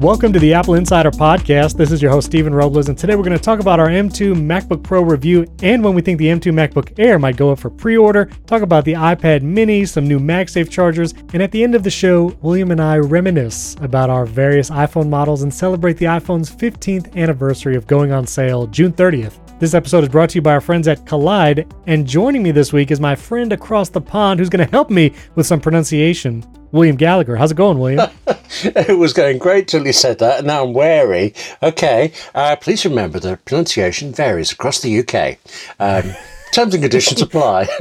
Welcome to the Apple Insider Podcast. This is your host, Stephen Robles, and today we're going to talk about our M2 MacBook Pro review and when we think the M2 MacBook Air might go up for pre order, talk about the iPad mini, some new MagSafe chargers, and at the end of the show, William and I reminisce about our various iPhone models and celebrate the iPhone's 15th anniversary of going on sale June 30th. This episode is brought to you by our friends at Kolide, and joining me this week is my friend across the pond who's going to help me with some pronunciation, William Gallagher. How's it going, William? it was going great till you said that, and now I'm wary. Okay, uh, please remember the pronunciation varies across the UK. Um, terms and conditions apply.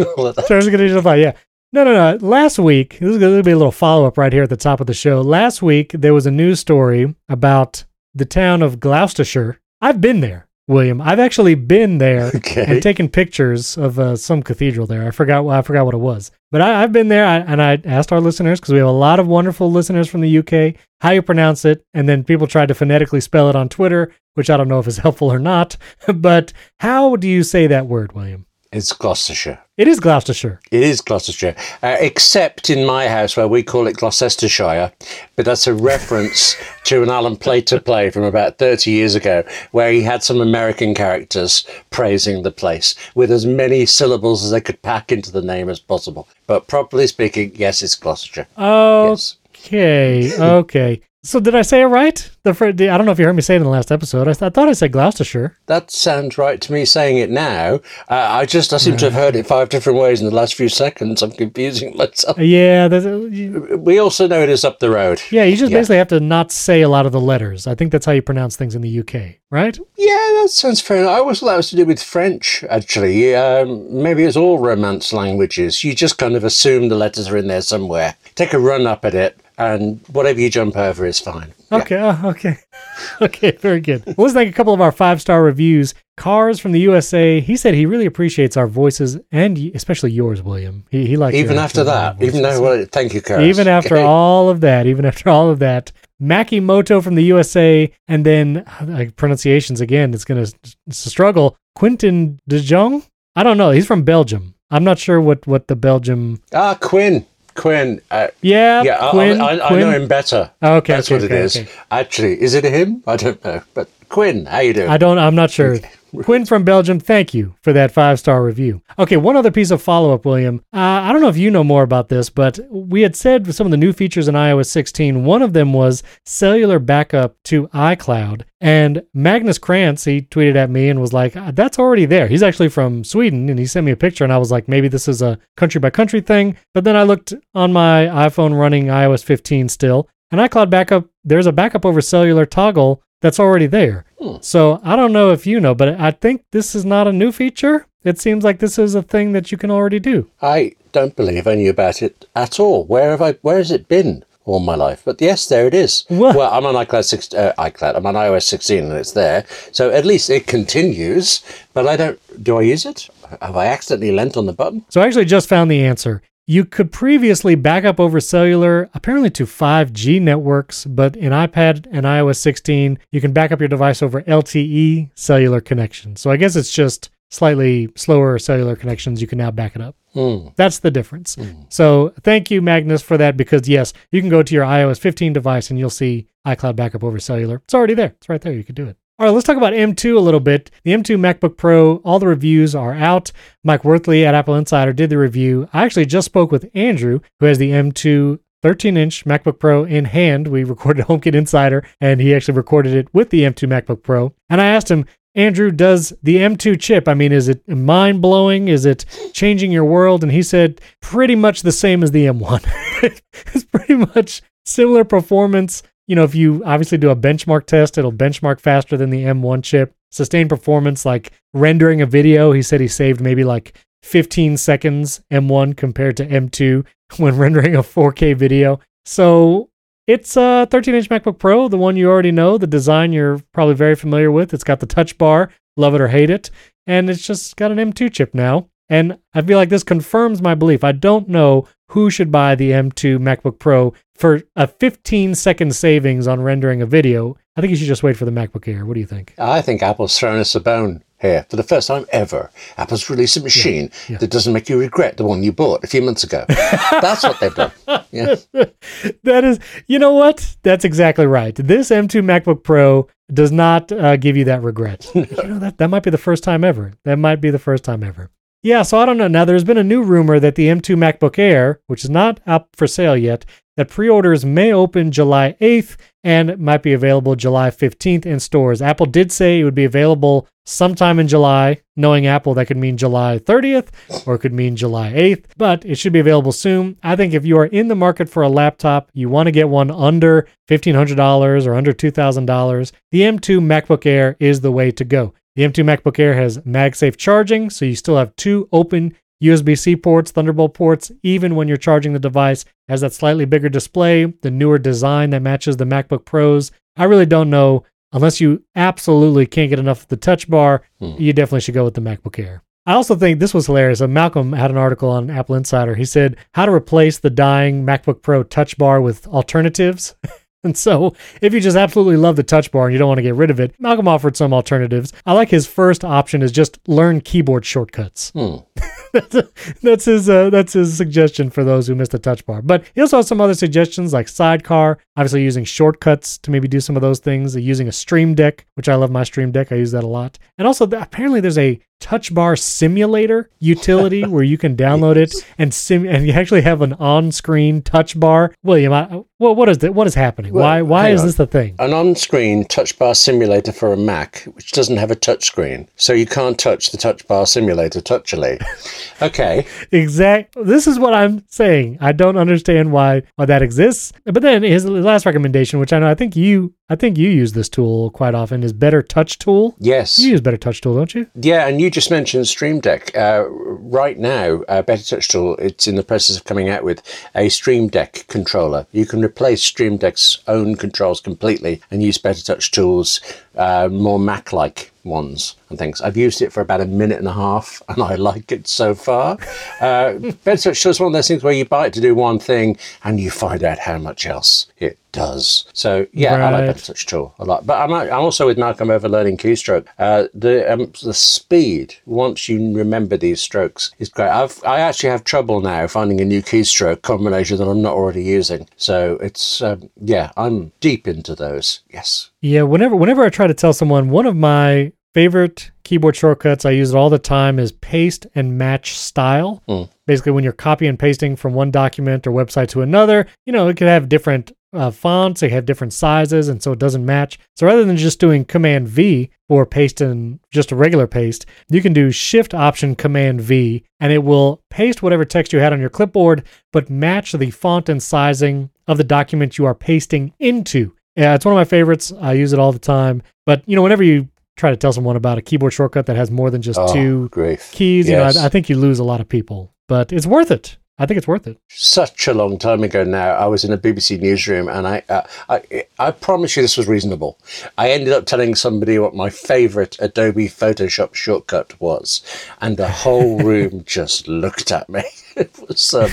terms and conditions apply, yeah. No, no, no. Last week, this is going to be a little follow up right here at the top of the show. Last week, there was a news story about the town of Gloucestershire. I've been there. William. I've actually been there okay. and taken pictures of uh, some cathedral there. I forgot I forgot what it was, but I, have been there I, and I asked our listeners because we have a lot of wonderful listeners from the UK how you pronounce it, and then people tried to phonetically spell it on Twitter, which I don't know if is helpful or not. but how do you say that word, William? It's Gloucestershire. It is Gloucestershire. It is Gloucestershire, uh, except in my house where we call it Gloucestershire, but that's a reference to an Alan Plater play from about 30 years ago where he had some American characters praising the place with as many syllables as they could pack into the name as possible. But properly speaking, yes, it's Gloucestershire. Okay, yes. okay. So did I say it right? The, I don't know if you heard me say it in the last episode. I, th- I thought I said Gloucestershire. That sounds right to me saying it now. Uh, I just I seem to have heard it five different ways in the last few seconds. I'm confusing myself. Yeah, you, we also know it is up the road. Yeah, you just yeah. basically have to not say a lot of the letters. I think that's how you pronounce things in the UK, right? Yeah, that sounds fair. I always thought that was to do with French. Actually, um, maybe it's all Romance languages. You just kind of assume the letters are in there somewhere. Take a run up at it and whatever you jump over is fine. Okay, yeah. oh, okay, okay, very good. Well, let's thank a couple of our five star reviews. Cars from the USA. He said he really appreciates our voices and especially yours, William. He he likes even after that. Even though, well, thank you, Cars. Even after okay. all of that. Even after all of that. Makimoto from the USA, and then like, pronunciations again. It's gonna it's a struggle. Quentin de Jong. I don't know. He's from Belgium. I'm not sure what what the Belgium. Ah, Quinn. Quinn. Uh, yeah, yeah. Quinn, I, I, Quinn. Know him better. Okay, that's okay, what okay, it is. Okay. Actually, is it him? I don't know. But Quinn, how you doing? I don't. I'm not sure. Quinn from Belgium, thank you for that five star review. Okay, one other piece of follow up, William. Uh, I don't know if you know more about this, but we had said some of the new features in iOS 16. One of them was cellular backup to iCloud. And Magnus Krantz, he tweeted at me and was like, that's already there. He's actually from Sweden and he sent me a picture and I was like, maybe this is a country by country thing. But then I looked on my iPhone running iOS 15 still and iCloud backup, there's a backup over cellular toggle that's already there. Hmm. So I don't know if you know, but I think this is not a new feature. It seems like this is a thing that you can already do. I don't believe I knew about it at all. Where have I? Where has it been all my life? But yes, there it is. What? Well, I'm on iCloud six, uh, iCloud. I'm on iOS 16, and it's there. So at least it continues. But I don't. Do I use it? Have I accidentally lent on the button? So I actually just found the answer. You could previously back up over cellular, apparently to 5G networks, but in iPad and iOS 16, you can back up your device over LTE cellular connections. So I guess it's just slightly slower cellular connections. You can now back it up. Mm. That's the difference. Mm. So thank you, Magnus, for that because yes, you can go to your iOS 15 device and you'll see iCloud backup over cellular. It's already there. It's right there. You can do it. All right, let's talk about M2 a little bit. The M2 MacBook Pro, all the reviews are out. Mike Wuerthele at Apple Insider did the review. I actually just spoke with Andrew, who has the M2 13 inch MacBook Pro in hand. We recorded HomeKit Insider, and he actually recorded it with the M2 MacBook Pro. And I asked him, Andrew, does the M2 chip, I mean, is it mind blowing? Is it changing your world? And he said, pretty much the same as the M1. it's pretty much similar performance you know, if you obviously do a benchmark test, it'll benchmark faster than the M1 chip. Sustained performance, like rendering a video, he said he saved maybe like 15 seconds M1 compared to M2 when rendering a 4K video. So it's a 13 inch MacBook Pro, the one you already know, the design you're probably very familiar with. It's got the touch bar, love it or hate it. And it's just got an M2 chip now. And I feel like this confirms my belief. I don't know who should buy the M2 MacBook Pro for a 15 second savings on rendering a video. I think you should just wait for the MacBook Air. What do you think? I think Apple's thrown us a bone. here for the first time ever. Apple's released a machine that doesn't make you regret the one you bought a few months ago. That's what they've done. Yeah. that is, you know what? That's exactly right. This M2 MacBook Pro does not uh, give you that regret. you know that that might be the first time ever. That might be the first time ever. Yeah, so I don't know. Now there's been a new rumor that the M2 MacBook Air, which is not up for sale yet, that pre-orders may open July 8th and might be available July 15th in stores. Apple did say it would be available sometime in July. Knowing Apple, that could mean July 30th or it could mean July 8th, but it should be available soon. I think if you are in the market for a laptop, you want to get one under $1,500 or under $2,000, the M2 MacBook Air is the way to go. The M2 MacBook Air has MagSafe charging, so you still have two open USB C ports, Thunderbolt ports, even when you're charging the device. It has that slightly bigger display, the newer design that matches the MacBook Pros. I really don't know. Unless you absolutely can't get enough of the touch bar, Hmm. you definitely should go with the MacBook Air. I also think this was hilarious. Uh, Malcolm had an article on Apple Insider. He said how to replace the dying MacBook Pro touch bar with alternatives. And so, if you just absolutely love the touch bar and you don't want to get rid of it, Malcolm offered some alternatives. I like his first option is just learn keyboard shortcuts. Hmm. that's, that's his uh, that's his suggestion for those who missed the touch bar. But he also has some other suggestions like Sidecar, obviously using shortcuts to maybe do some of those things, using a Stream Deck, which I love my Stream Deck. I use that a lot. And also, apparently, there's a touch bar simulator utility where you can download it and sim and you actually have an on-screen touch bar. William, I, well, what is that? What is happening? Well, why why is on. this the thing? An on screen touch bar simulator for a Mac, which doesn't have a touch screen. So you can't touch the touch bar simulator touchily. Okay. Exact. This is what I'm saying. I don't understand why why that exists. But then his last recommendation, which I know I think you I think you use this tool quite often, is Better Touch Tool. Yes. You use Better Touch Tool, don't you? Yeah, and you just mentioned Stream Deck. Uh, right now, uh, Better Touch Tool, it's in the process of coming out with a Stream Deck controller. You can replace Stream Deck's own controls completely and use Better Touch Tool's uh, more Mac like ones and things. I've used it for about a minute and a half and I like it so far. Uh, Tool is one of those things where you buy it to do one thing and you find out how much else it does. So, yeah, I like Right. Better Touch Tool a lot. But I'm, I'm also with Malcolm over learning keystroke. Uh, the um, the speed once you remember these strokes is great. I've I actually have trouble now finding a new keystroke combination that I'm not already using. So it's um, yeah, I'm deep into those. Yes. Yeah. Whenever whenever I try to tell someone one of my favorite keyboard shortcuts, I use it all the time, is paste and match style. Mm. Basically, when you're copy and pasting from one document or website to another, you know, it could have different uh, fonts, they have different sizes, and so it doesn't match. So rather than just doing Command V or paste in just a regular paste, you can do Shift Option Command V, and it will paste whatever text you had on your clipboard, but match the font and sizing of the document you are pasting into. Yeah, it's one of my favorites. I use it all the time. But you know, whenever you try to tell someone about a keyboard shortcut that has more than just Oh, two grief. keys, you know, I, I think you lose a lot of people. But it's worth it. I think it's worth it. Such a long time ago now, I was in a BBC newsroom, and I, uh, I, I promise you, this was reasonable. I ended up telling somebody what my favourite Adobe Photoshop shortcut was, and the whole room just looked at me. It was, um,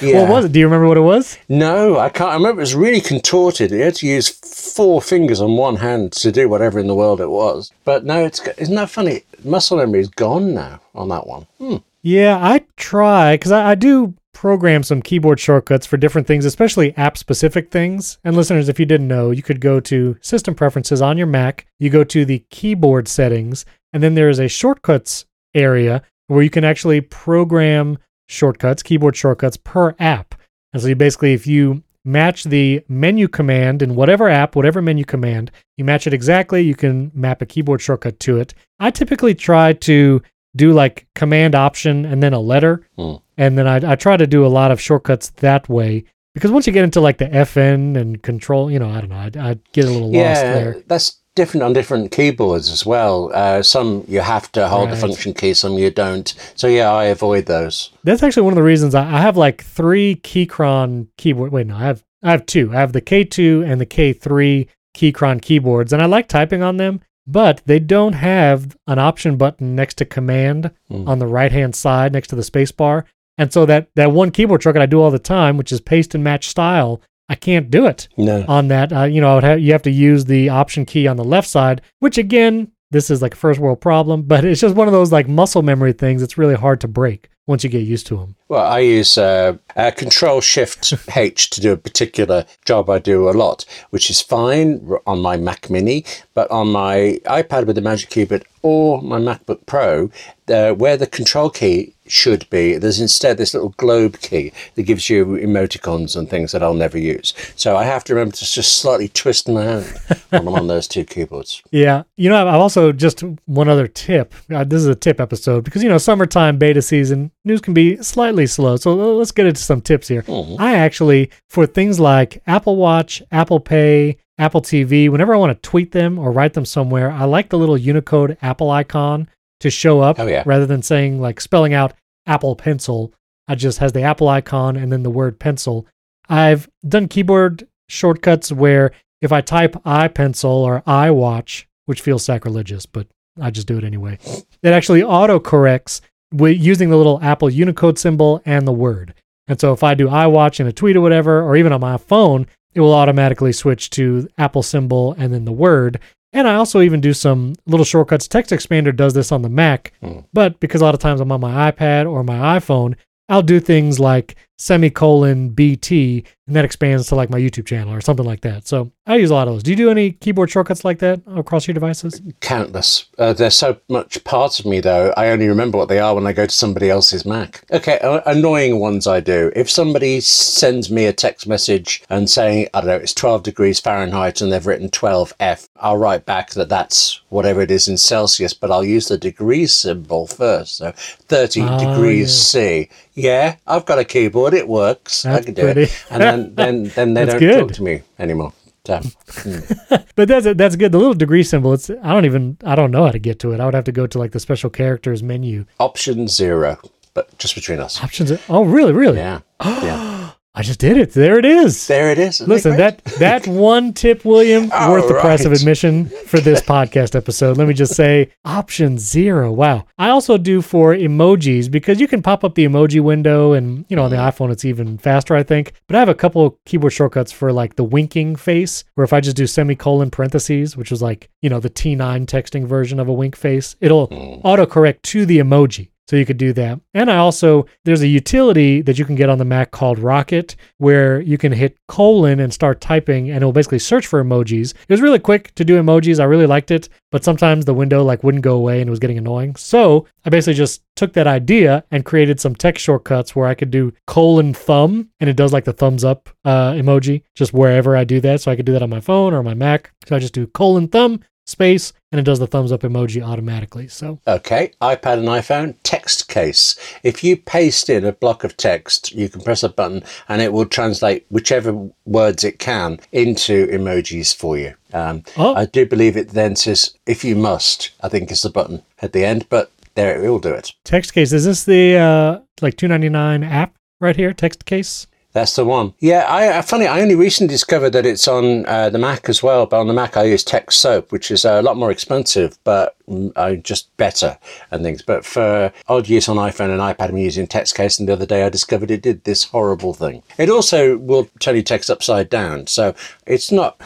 yeah. What was it? Do you remember what it was? No, I can't. I remember it was really contorted. You had to use four fingers on one hand to do whatever in the world it was. But no, it's isn't that funny? Muscle memory is gone now on that one. Hmm. Yeah, I try because I, I do program some keyboard shortcuts for different things, especially app specific things. And listeners, if you didn't know, you could go to System Preferences on your Mac, you go to the keyboard settings, and then there is a shortcuts area where you can actually program shortcuts, keyboard shortcuts per app. And so you basically, if you match the menu command in whatever app, whatever menu command, you match it exactly, you can map a keyboard shortcut to it. I typically try to do like command option and then a letter. Hmm. And then I, I try to do a lot of shortcuts that way because once you get into like the FN and control, you know, I don't know, I, I get a little lost Yeah, there. that's different on different keyboards as well. Uh, some you have to hold the function key, some you don't. So yeah, I avoid those. That's actually one of the reasons I, I have like three Keychron keyboard. Wait, no, I have I have two. I have the K2 and the K3 Keychron keyboards, and I like typing on them, but they don't have an option button next to Command Hmm. on the right hand side next to the space bar. And so that that one keyboard shortcut I do all the time, which is paste and match style, I can't do it No. on that. Uh, you know, I would have, you have to use the option key on the left side, which again this is like a first world problem, but it's just one of those like muscle memory things. It's really hard to break once you get used to them. Well, I use uh, uh, Control Shift H to do a particular job I do a lot, which is fine on my Mac Mini, but on my iPad with the Magic Keyboard or my MacBook Pro, uh, where the Control key should be, there's instead this little globe key that gives you emoticons and things that I'll never use. So I have to remember to just slightly twist my hand when I'm on those two keyboards. Yeah. You know, I've also just one other tip. Uh, this is a tip episode because, you know, summertime beta season, news can be slightly slow. So uh, let's get into some tips here. Mhm. I actually, for things like Apple Watch, Apple Pay, Apple TV, whenever I want to tweet them or write them somewhere, I like the little Unicode Apple icon to show up Oh, yeah. rather than saying like spelling out Apple Pencil. I just has the Apple icon and then the word pencil. I've done keyboard shortcuts where if I type iPencil or iWatch, which feels sacrilegious, but I just do it anyway, it actually autocorrects with using the little Apple Unicode symbol and the word. And so if I do iWatch in a tweet or whatever, or even on my phone, it will automatically switch to Apple symbol and then the word. And I also even do some little shortcuts. Text Expander does this on the Mac, Hmm. but because a lot of times I'm on my iPad or my iPhone, I'll do things like semicolon BT, and that expands to like my YouTube channel or something like that. So I use a lot of those. Do you do any keyboard shortcuts like that across your devices? Countless. Uh, they're so much part of me, though. I only remember what they are when I go to somebody else's Mac. Okay, uh, annoying ones I do. If somebody sends me a text message and saying, I don't know, it's 12 degrees Fahrenheit and they've written 12F, I'll write back that that's whatever it is in Celsius, but I'll use the degrees symbol first. So 30 Oh, degrees yeah. C. Yeah, I've got a keyboard. But it works. I That's can do pretty. it. And then, then, then they don't good. talk to me anymore. So, mm. But that's that's good. The little degree symbol. It's I don't even I don't know how to get to it. I would have to go to like the special characters menu. option zero, but just between us. Options. Oh, really? Really? Yeah. Yeah. I just did it. There it is. There it is. Isn't Listen, that that one tip, William, worth the price of admission for this podcast episode. Let me just say, option zero. Wow. I also do for emojis because you can pop up the emoji window, and you know on the mm. iPhone it's even faster, I think. But I have a couple of keyboard shortcuts for like the winking face, where if I just do semicolon parentheses, which is like you know the T9 texting version of a wink face, it'll mm. autocorrect to the emoji. So you could do that. And I also, there's a utility that you can get on the Mac called Rocket where you can hit colon and start typing and it'll basically search for emojis. It was really quick to do emojis. I really liked it, but sometimes the window like wouldn't go away and it was getting annoying. So I basically just took that idea and created some text shortcuts where I could do colon thumb and it does like the thumbs up uh, emoji just wherever I do that. So I could do that on my phone or my Mac. So I just do colon thumb space and it does the thumbs up emoji automatically. So Okay, iPad and iPhone, text case. If you paste in a block of text, you can press a button and it will translate whichever words it can into emojis for you. Um, Oh. I do believe it then says, if you must, I think is the button at the end, but there it will do it. text case, is this the uh, like 299 app right here? Text case? That's the one. Yeah, I, funny. I only recently discovered that it's on uh, the Mac as well. But on the Mac, I use Text Soap, which is a lot more expensive, but uh, just better and things. But for odd use on iPhone and iPad, I'm using Text Case, and the other day I discovered it did this horrible thing. It also will turn your text upside down, so it's not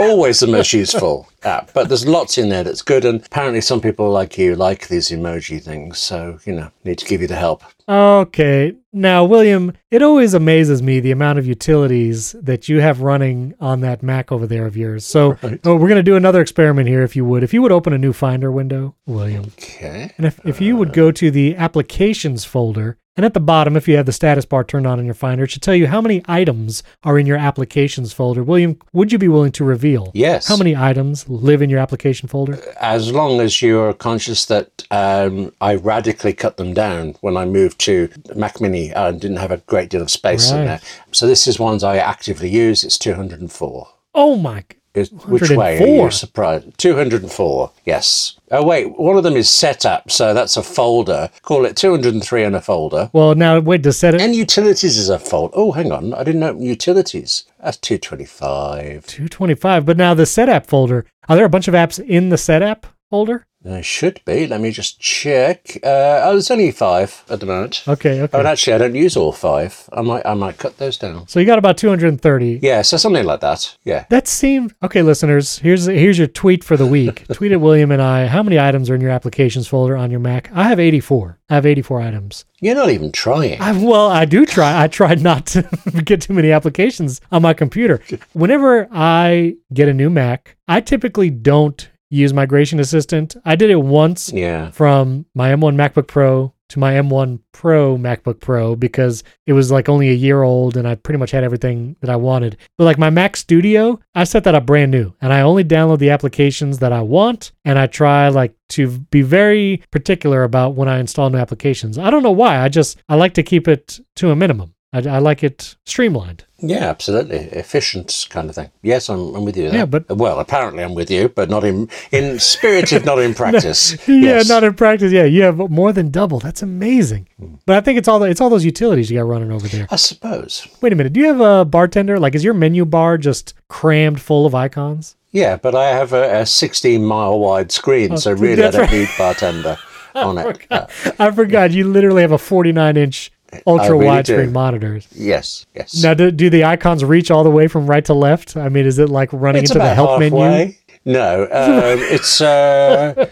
always the most useful app. But there's lots in there that's good, and apparently some people like you like these emoji things. So you know, need to give you the help. Okay. Now, William, it always amazes me the amount of utilities that you have running on that Mac over there of yours. So, Right. oh, we're going to do another experiment here, if you would. If you would open a new Finder window, William, Okay. and if, if you would go to the Applications folder, and at the bottom, if you have the status bar turned on in your Finder, it should tell you how many items are in your Applications folder. William, would you be willing to reveal Yes. how many items live in your application folder? as long as you're conscious that um, I radically cut them down when I moved to Mac Mini and didn't have a great deal of space in there. So this is ones I actively use. It's 204. Oh my! Is, which way are 104? you surprised? 204, yes. Oh, wait, one of them is Setapp, so that's a folder. Call it 203 in a folder. Well, now wait to set it. And utilities is a folder. Oh, hang on, I didn't open utilities. That's 225. 225. But now the Setapp folder, are there a bunch of apps in the Setapp folder? There should be. Let me just check. Uh, oh, there's only five at the moment. Okay, okay. Oh, and actually, I don't use all five. I might, I might cut those down. so you got about 230. Yeah, so something like that. Yeah. That seemed okay, listeners. Here's here's your tweet for the week. Tweet at William and I. How many items are in your applications folder on your Mac? I have 84. I have 84 items. You're not even trying. I, well, I do try. I try not to get too many applications on my computer. Whenever I get a new Mac, I typically don't use Migration Assistant. I did it once yeah. from my M1 MacBook Pro to my M1 Pro MacBook Pro because it was like only a year old and I pretty much had everything that I wanted. But like my Mac Studio, I set that up brand new and I only download the applications that I want and I try like to be very particular about when I install new applications. I don't know why. I just I like to keep it to a minimum. I, I like it streamlined. Yeah, absolutely. Efficient kind of thing. Yes, I'm, I'm with you. There. Yeah, but- well, apparently I'm with you, but not in in spirit, if not in practice. yeah, Yes. not in practice. Yeah, you have more than double. That's amazing. But I think it's all the, it's all those utilities you got running over there. I suppose. Wait a minute. Do you have a bartender? Like, is your menu bar just crammed full of icons? Yeah, but I have a, a 16 mile wide screen, so really I Oh, don't right. need bartender on it. Uh, I forgot. You literally have a 49 inch ultra really widescreen do. monitors. yes, yes. Now, do, do the icons reach all the way from right to left? I mean, is it like running it's into the help menu? No, um, it's uh,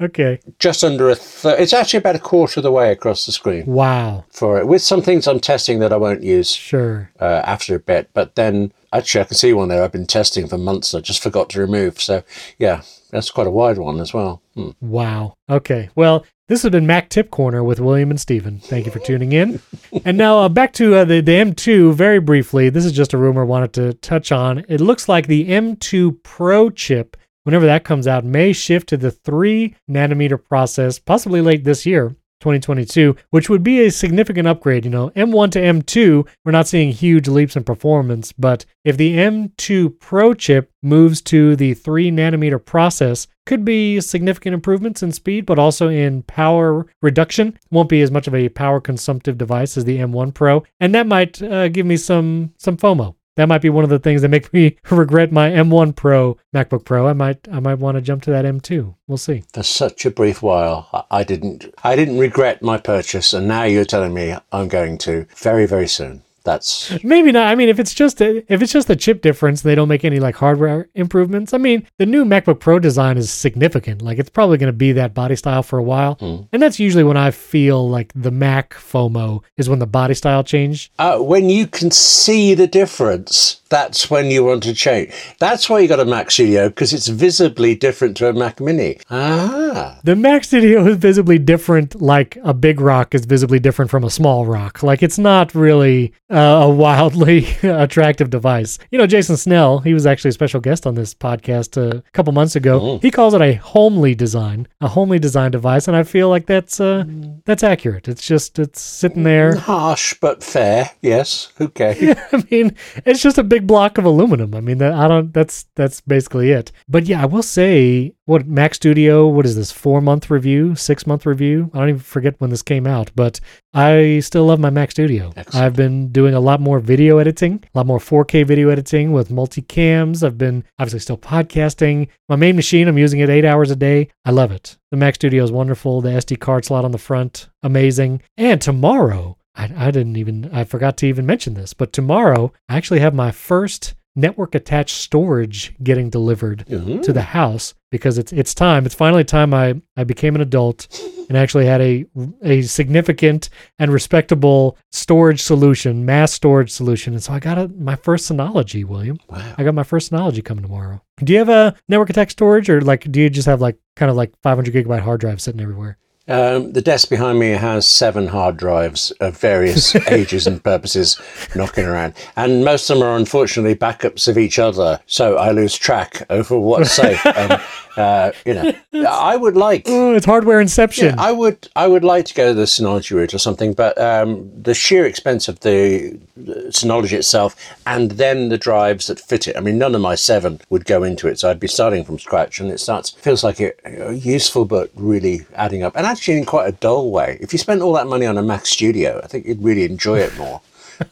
Okay. just under a third. It's actually about a quarter of the way across the screen Wow. for it. With some things I'm testing that I won't use Sure. uh, after a bit, but then actually I can see one there I've been testing for months. I just forgot to remove. So yeah, that's quite a wide one as well. Hmm. Wow. Okay. Well, this has been Mac Tip Corner with William and Stephen. Thank you for tuning in. and now uh, back to uh, the, the M2 very briefly. This is just a rumor I wanted to touch on. It looks like the M2 Pro chip, whenever that comes out, may shift to the 3 nanometer process, possibly late this year. 2022, which would be a significant upgrade. You know, M1 to M2, we're not seeing huge leaps in performance, but if the M2 Pro chip moves to the 3 nanometer process, could be significant improvements in speed, but also in power reduction. Won't be as much of a power consumptive device as the M1 Pro, and that might uh, give me some some FOMO. That might be one of the things that make me regret my M1 Pro MacBook Pro. I might I might want to jump to that M2. We'll see. For such a brief while, I- didn't. I didn't regret my purchase, and now you're telling me I'm going to very, very soon. That's Maybe not. I mean, if it's just a, if it's just a chip difference, they don't make any like hardware improvements. I mean, the new MacBook Pro design is significant. Like it's probably going to be that body style for a while, and that's usually when I feel like the Mac FOMO is when the body style change. uh, when you can see the difference. That's when you want to change. That's why you got a Mac Studio because it's visibly different to a Mac Mini. Ah, The Mac Studio is visibly different, like a big rock is visibly different from a small rock. Like it's not really uh, a wildly attractive device. You know, Jason Snell, he was actually a special guest on this podcast uh, a couple months ago. He calls it a homely design, a homely design device, and I feel like that's uh, that's accurate. It's just it's sitting there. harsh but fair. Yes. Okay. I mean, it's just a big block of aluminum. I mean, that I don't. That's that's basically it. But yeah, I will say, what Mac Studio? What is this? Four month review? Six month review? I don't even forget when this came out. But I still love my Mac Studio. Excellent. I've been doing a lot more video editing, a lot more 4K video editing with multi cams. I've been obviously still podcasting. My main machine, I'm using it eight hours a day. I love it. The Mac Studio is wonderful. The SD card slot on the front, amazing. And tomorrow, I, I didn't even, I forgot to even mention this, but tomorrow I actually have my first network attached storage getting delivered Mhm. to the house because it's it's time. It's finally time I, I became an adult and actually had a a significant and respectable storage solution, mass storage solution. And so I got a, my first Synology, William. Wow. I got my first Synology coming tomorrow. Do you have a network attached storage or like do you just have like kind of like 500 gigabyte hard drive sitting everywhere? Um, the desk behind me has seven hard drives of various ages and purposes knocking around, and most of them are unfortunately backups of each other. So I lose track over what's safe. um, uh, you know, I would like. Oh, it's hardware inception. Yeah, I would. I would like to go the Synology route or something, but um, the sheer expense of the Synology itself, and then the drives that fit it. I mean, none of my seven would go into it, so I'd be starting from scratch, and it starts feels like it uh, useful, but really adding up, and actually in quite a dull way. If you spent all that money on a Mac Studio, I think you'd really enjoy it more.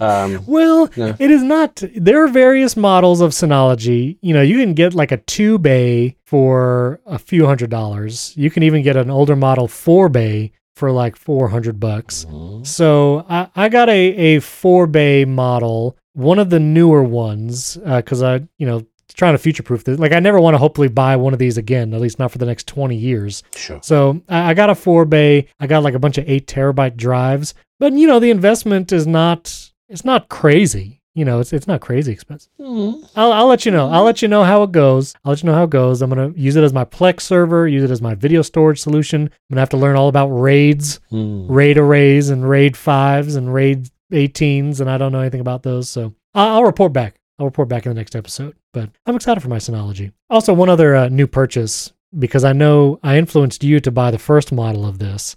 Um, Well, No. it is not. There are various models of Synology. You know, you can get like a two bay for a few hundred dollars. You can even get an older model four bay for like 400 bucks. So I, I got a, a four bay model, one of the newer ones, because I, you know, trying to future proof this. Like, I never want to hopefully buy one of these again, at least not for the next 20 years. sure. So I I got a four bay. I got like a bunch of eight terabyte drives, but you know the investment is not it's not crazy. You know, it's it's not crazy expensive. I'll I'll let you know. I'll let you know how it goes. I'll let you know how it goes. I'm gonna use it as my Plex server. Use it as my video storage solution. I'm gonna have to learn all about raids, Hmm. raid arrays, and raid fives and raid 18s, and I don't know anything about those. So I'll, I'll report back. I'll report back in the next episode. But I'm excited for my Synology. Also, one other uh, new purchase because I know I influenced you to buy the first model of this.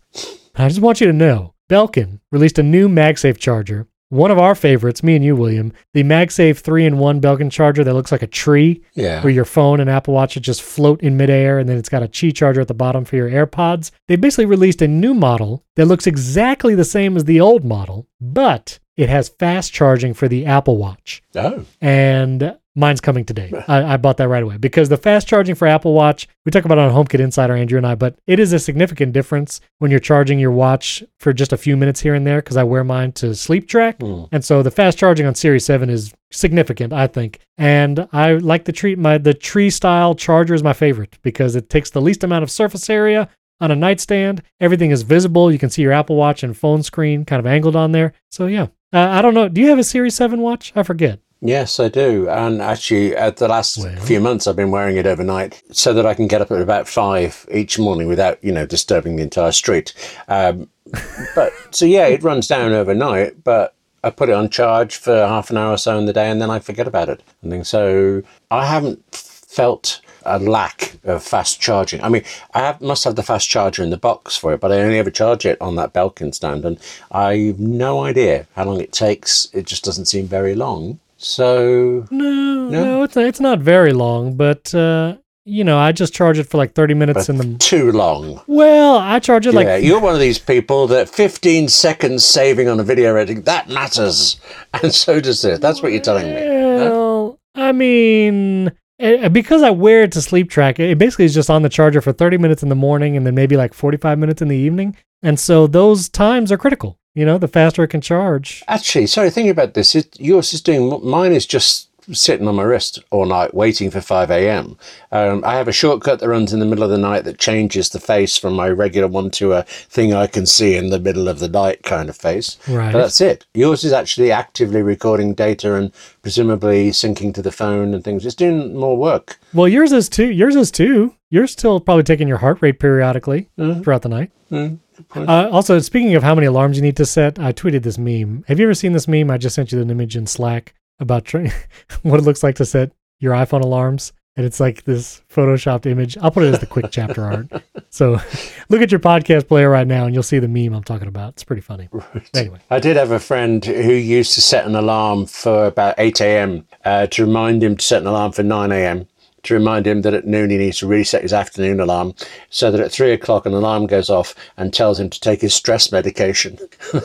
I just want you to know Belkin released a new MagSafe charger. One of our favorites, me and you, William, the MagSafe 3 in 1 Belkin charger that looks like a tree Yeah. where your phone and Apple Watch just float in midair, and then it's got a Qi charger at the bottom for your AirPods. They basically released a new model that looks exactly the same as the old model, but it has fast charging for the Apple Watch. Oh. And mine's coming today. I, I bought that right away because the fast charging for Apple Watch, we talk about it on HomeKit Insider, Andrew and I, but it is a significant difference when you're charging your watch for just a few minutes here and there because I wear mine to sleep track. Hmm. And so the fast charging on Series 7 is significant, I think. And I like the treat my the tree style charger is my favorite because it takes the least amount of surface area on a nightstand. Everything is visible. You can see your Apple Watch and phone screen kind of angled on there. So yeah. Uh, I don't know. Do you have a Series 7 watch? I forget. Yes, I do. And actually, at the last Well. few months, I've been wearing it overnight so that I can get up at about five each morning without, you know, disturbing the entire street. Um, but so, yeah, it runs down overnight, but I put it on charge for half an hour or so in the day and then I forget about it. And then, so I haven't felt a lack of fast charging. I mean, I have, must have the fast charger in the box for it, but I only ever charge it on that Belkin stand, and I've no idea how long it takes. It just doesn't seem very long. So No, No? no, it's not, it's not very long, but uh, you know, I just charge it for like 30 minutes in the too long. Well, I charge it yeah, like you're one of these people that 15 seconds saving on a video editing that matters, and so does it. That's what you're telling me. Well, I mean, eh, because I wear it to sleep track, it basically is just on the charger for 30 minutes in the morning and then maybe like 45 minutes in the evening. And so those times are critical. You know, the faster it can charge. Actually, sorry, thinking about this, it, yours is doing. Mine is just sitting on my wrist all night waiting for 5 a.m. Um, I have a shortcut that runs in the middle of the night that changes the face from my regular one to a thing I can see in the middle of the night kind of face. Right. But that's it. Yours is actually actively recording data and presumably syncing to the phone and things. It's doing more work. Well, yours is too. Yours is too. You're still probably taking your heart rate periodically Mhm. throughout the night. Mm, point. Uh, also, speaking of how many alarms you need to set, I tweeted this meme. Have you ever seen this meme? I just sent you an image in Slack about trying what it looks like to set your iPhone alarms. And it's like this photoshopped image. I'll put it as the quick chapter art. So look at your podcast player right now and you'll see the meme I'm talking about. It's pretty funny. Anyway. I did have a friend who used to set an alarm for about 8 a.m. Uh, to remind him to set an alarm for 9 a.m. To remind him that at noon he needs to reset his afternoon alarm so that at three o'clock an alarm goes off and tells him to take his stress medication.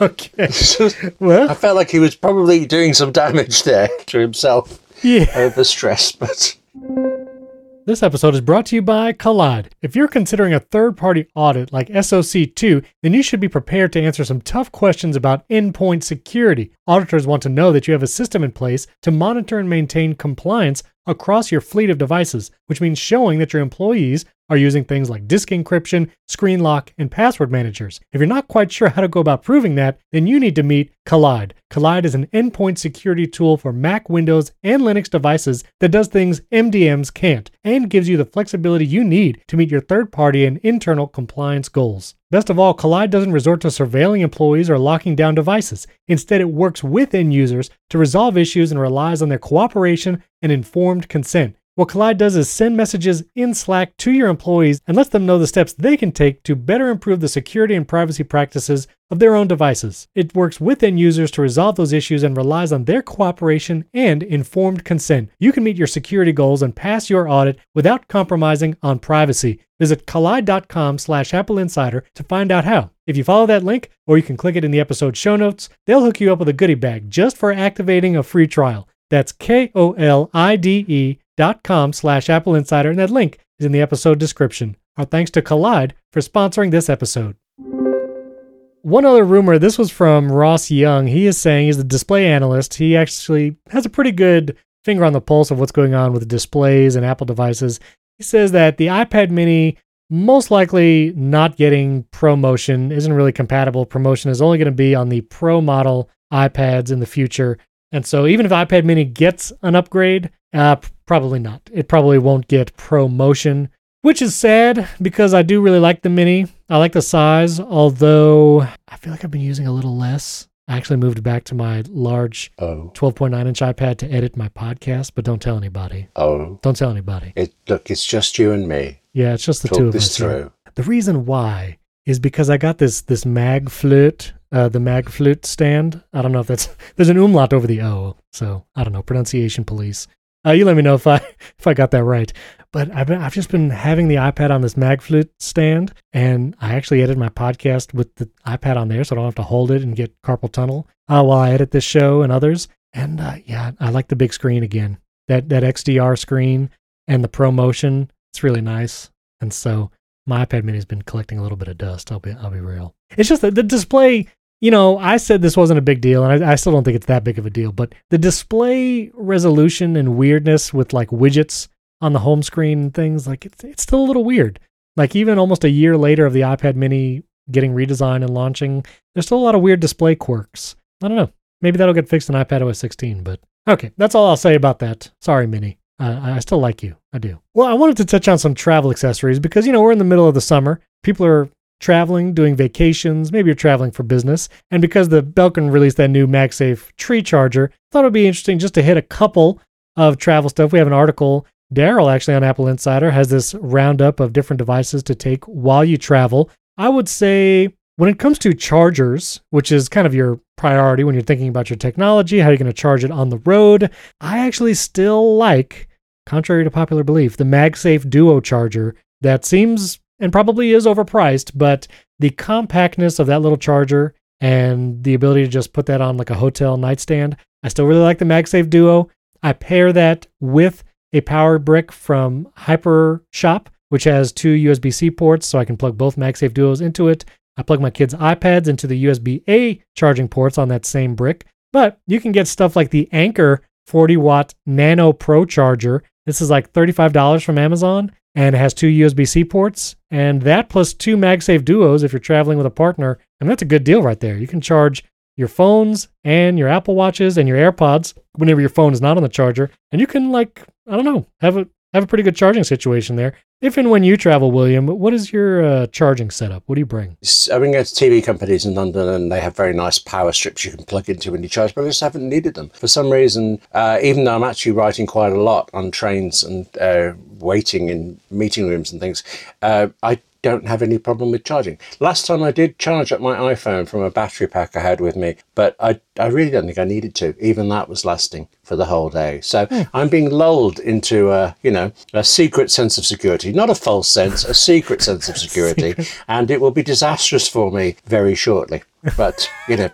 Okay. Well, I felt like he was probably doing some damage there to himself yeah. over stress, but This episode is brought to you by Kolide. If you're considering a third party audit like SOC2, then you should be prepared to answer some tough questions about endpoint security. Auditors want to know that you have a system in place to monitor and maintain compliance across your fleet of devices, which means showing that your employees are using things like disk encryption, screen lock, and password managers. If you're not quite sure how to go about proving that, then you need to meet Kolide. Kolide is an endpoint security tool for Mac, Windows, and Linux devices that does things MDMs can't and gives you the flexibility you need to meet your third party and internal compliance goals. Best of all, Kolide doesn't resort to surveilling employees or locking down devices. Instead, it works with end users to resolve issues and relies on their cooperation and informed consent. What Kolide does is send messages in Slack to your employees and lets them know the steps they can take to better improve the security and privacy practices of their own devices. It works with end users to resolve those issues and relies on their cooperation and informed consent. You can meet your security goals and pass your audit without compromising on privacy. Visit kolide.com slash Apple Insider to find out how. If you follow that link, or you can click it in the episode show notes, they'll hook you up with a goodie bag just for activating a free trial. That's K-O-L-I-D-E dot com slash Apple Insider, and that link is in the episode description. Our thanks to Kolide for sponsoring this episode. One other rumor, this was from Ross Young. He is saying he's a display analyst. He actually has a pretty good finger on the pulse of what's going on with displays and Apple devices. He says that the iPad mini most likely not getting ProMotion isn't really compatible. ProMotion is only going to be on the Pro model iPads in the future. And so even if iPad mini gets an upgrade, uh, probably not. It probably won't get ProMotion, which is sad because I do really like the mini. I like the size, although I feel like I've been using a little less. I actually moved back to my large Oh, 12.9 inch iPad to edit my podcast, but don't tell anybody. oh. Don't tell anybody. It, look, it's just you and me. Yeah, it's just the two of this us. through. The reason why is because I got this this mag flute, uh, the mag flute stand. I don't know if that's there's an umlaut over the o, so I don't know pronunciation police. Uh, you let me know if I if I got that right. But I've been, I've just been having the iPad on this mag flute stand, and I actually edit my podcast with the iPad on there, so I don't have to hold it and get carpal tunnel uh, while I edit this show and others. And uh, yeah, I like the big screen again. That that XDR screen and the ProMotion. It's really nice. And so my iPad mini has been collecting a little bit of dust. I'll be I'll be real. It's just that the display. You know, I said this wasn't a big deal, and I, I still don't think it's that big of a deal. But the display resolution and weirdness with like widgets on the home screen and things like it's it's still a little weird. Like even almost a year later of the iPad mini getting redesigned and launching, there's still a lot of weird display quirks. I don't know. Maybe that'll get fixed in iPad OS 16. But okay, that's all I'll say about that. Sorry, Mini. Uh, I still like you. I do. Well, I wanted to touch on some travel accessories because, you know, we're in the middle of the summer. People are traveling, doing vacations. Maybe you're traveling for business. And because the Belkin released that new MagSafe tree charger, thought it would be interesting just to hit a couple of travel stuff. We have an article. Daryl, actually, on Apple Insider, has this roundup of different devices to take while you travel. I would say when it comes to chargers, which is kind of your priority when you're thinking about your technology, how you're going to charge it on the road, I actually still like, contrary to popular belief, the MagSafe Duo charger that seems and probably is overpriced, but the compactness of that little charger and the ability to just put that on like a hotel nightstand, I still really like the MagSafe Duo. I pair that with a power brick from HyperShop, which has two USB C ports, so I can plug both MagSafe Duos into it. I plug my kids' iPads into the USB A charging ports on that same brick. But you can get stuff like the Anker 40 watt Nano Pro charger. This is like $35 from Amazon and it has two USB C ports. And that plus two MagSafe Duos if you're traveling with a partner. And that's a good deal right there. You can charge your phones and your Apple Watches and your AirPods whenever your phone is not on the charger. And you can, like, I don't know, have a have a pretty good charging situation there. If and when you travel, William, what is your uh, charging setup? What do you bring? I mean, there's TV companies in London and they have very nice power strips you can plug into when you charge, but I just haven't needed them. For some reason, uh, even though I'm actually writing quite a lot on trains and uh, waiting in meeting rooms and things, uh, I don't have any problem with charging. Last time I did charge up my iPhone from a battery pack I had with me, but I, I really don't think I needed to. Even that was lasting for the whole day. So hmm. I'm being lulled into a, you know, a secret sense of security, not a false sense, a secret sense of security, and it will be disastrous for me very shortly. But, you know,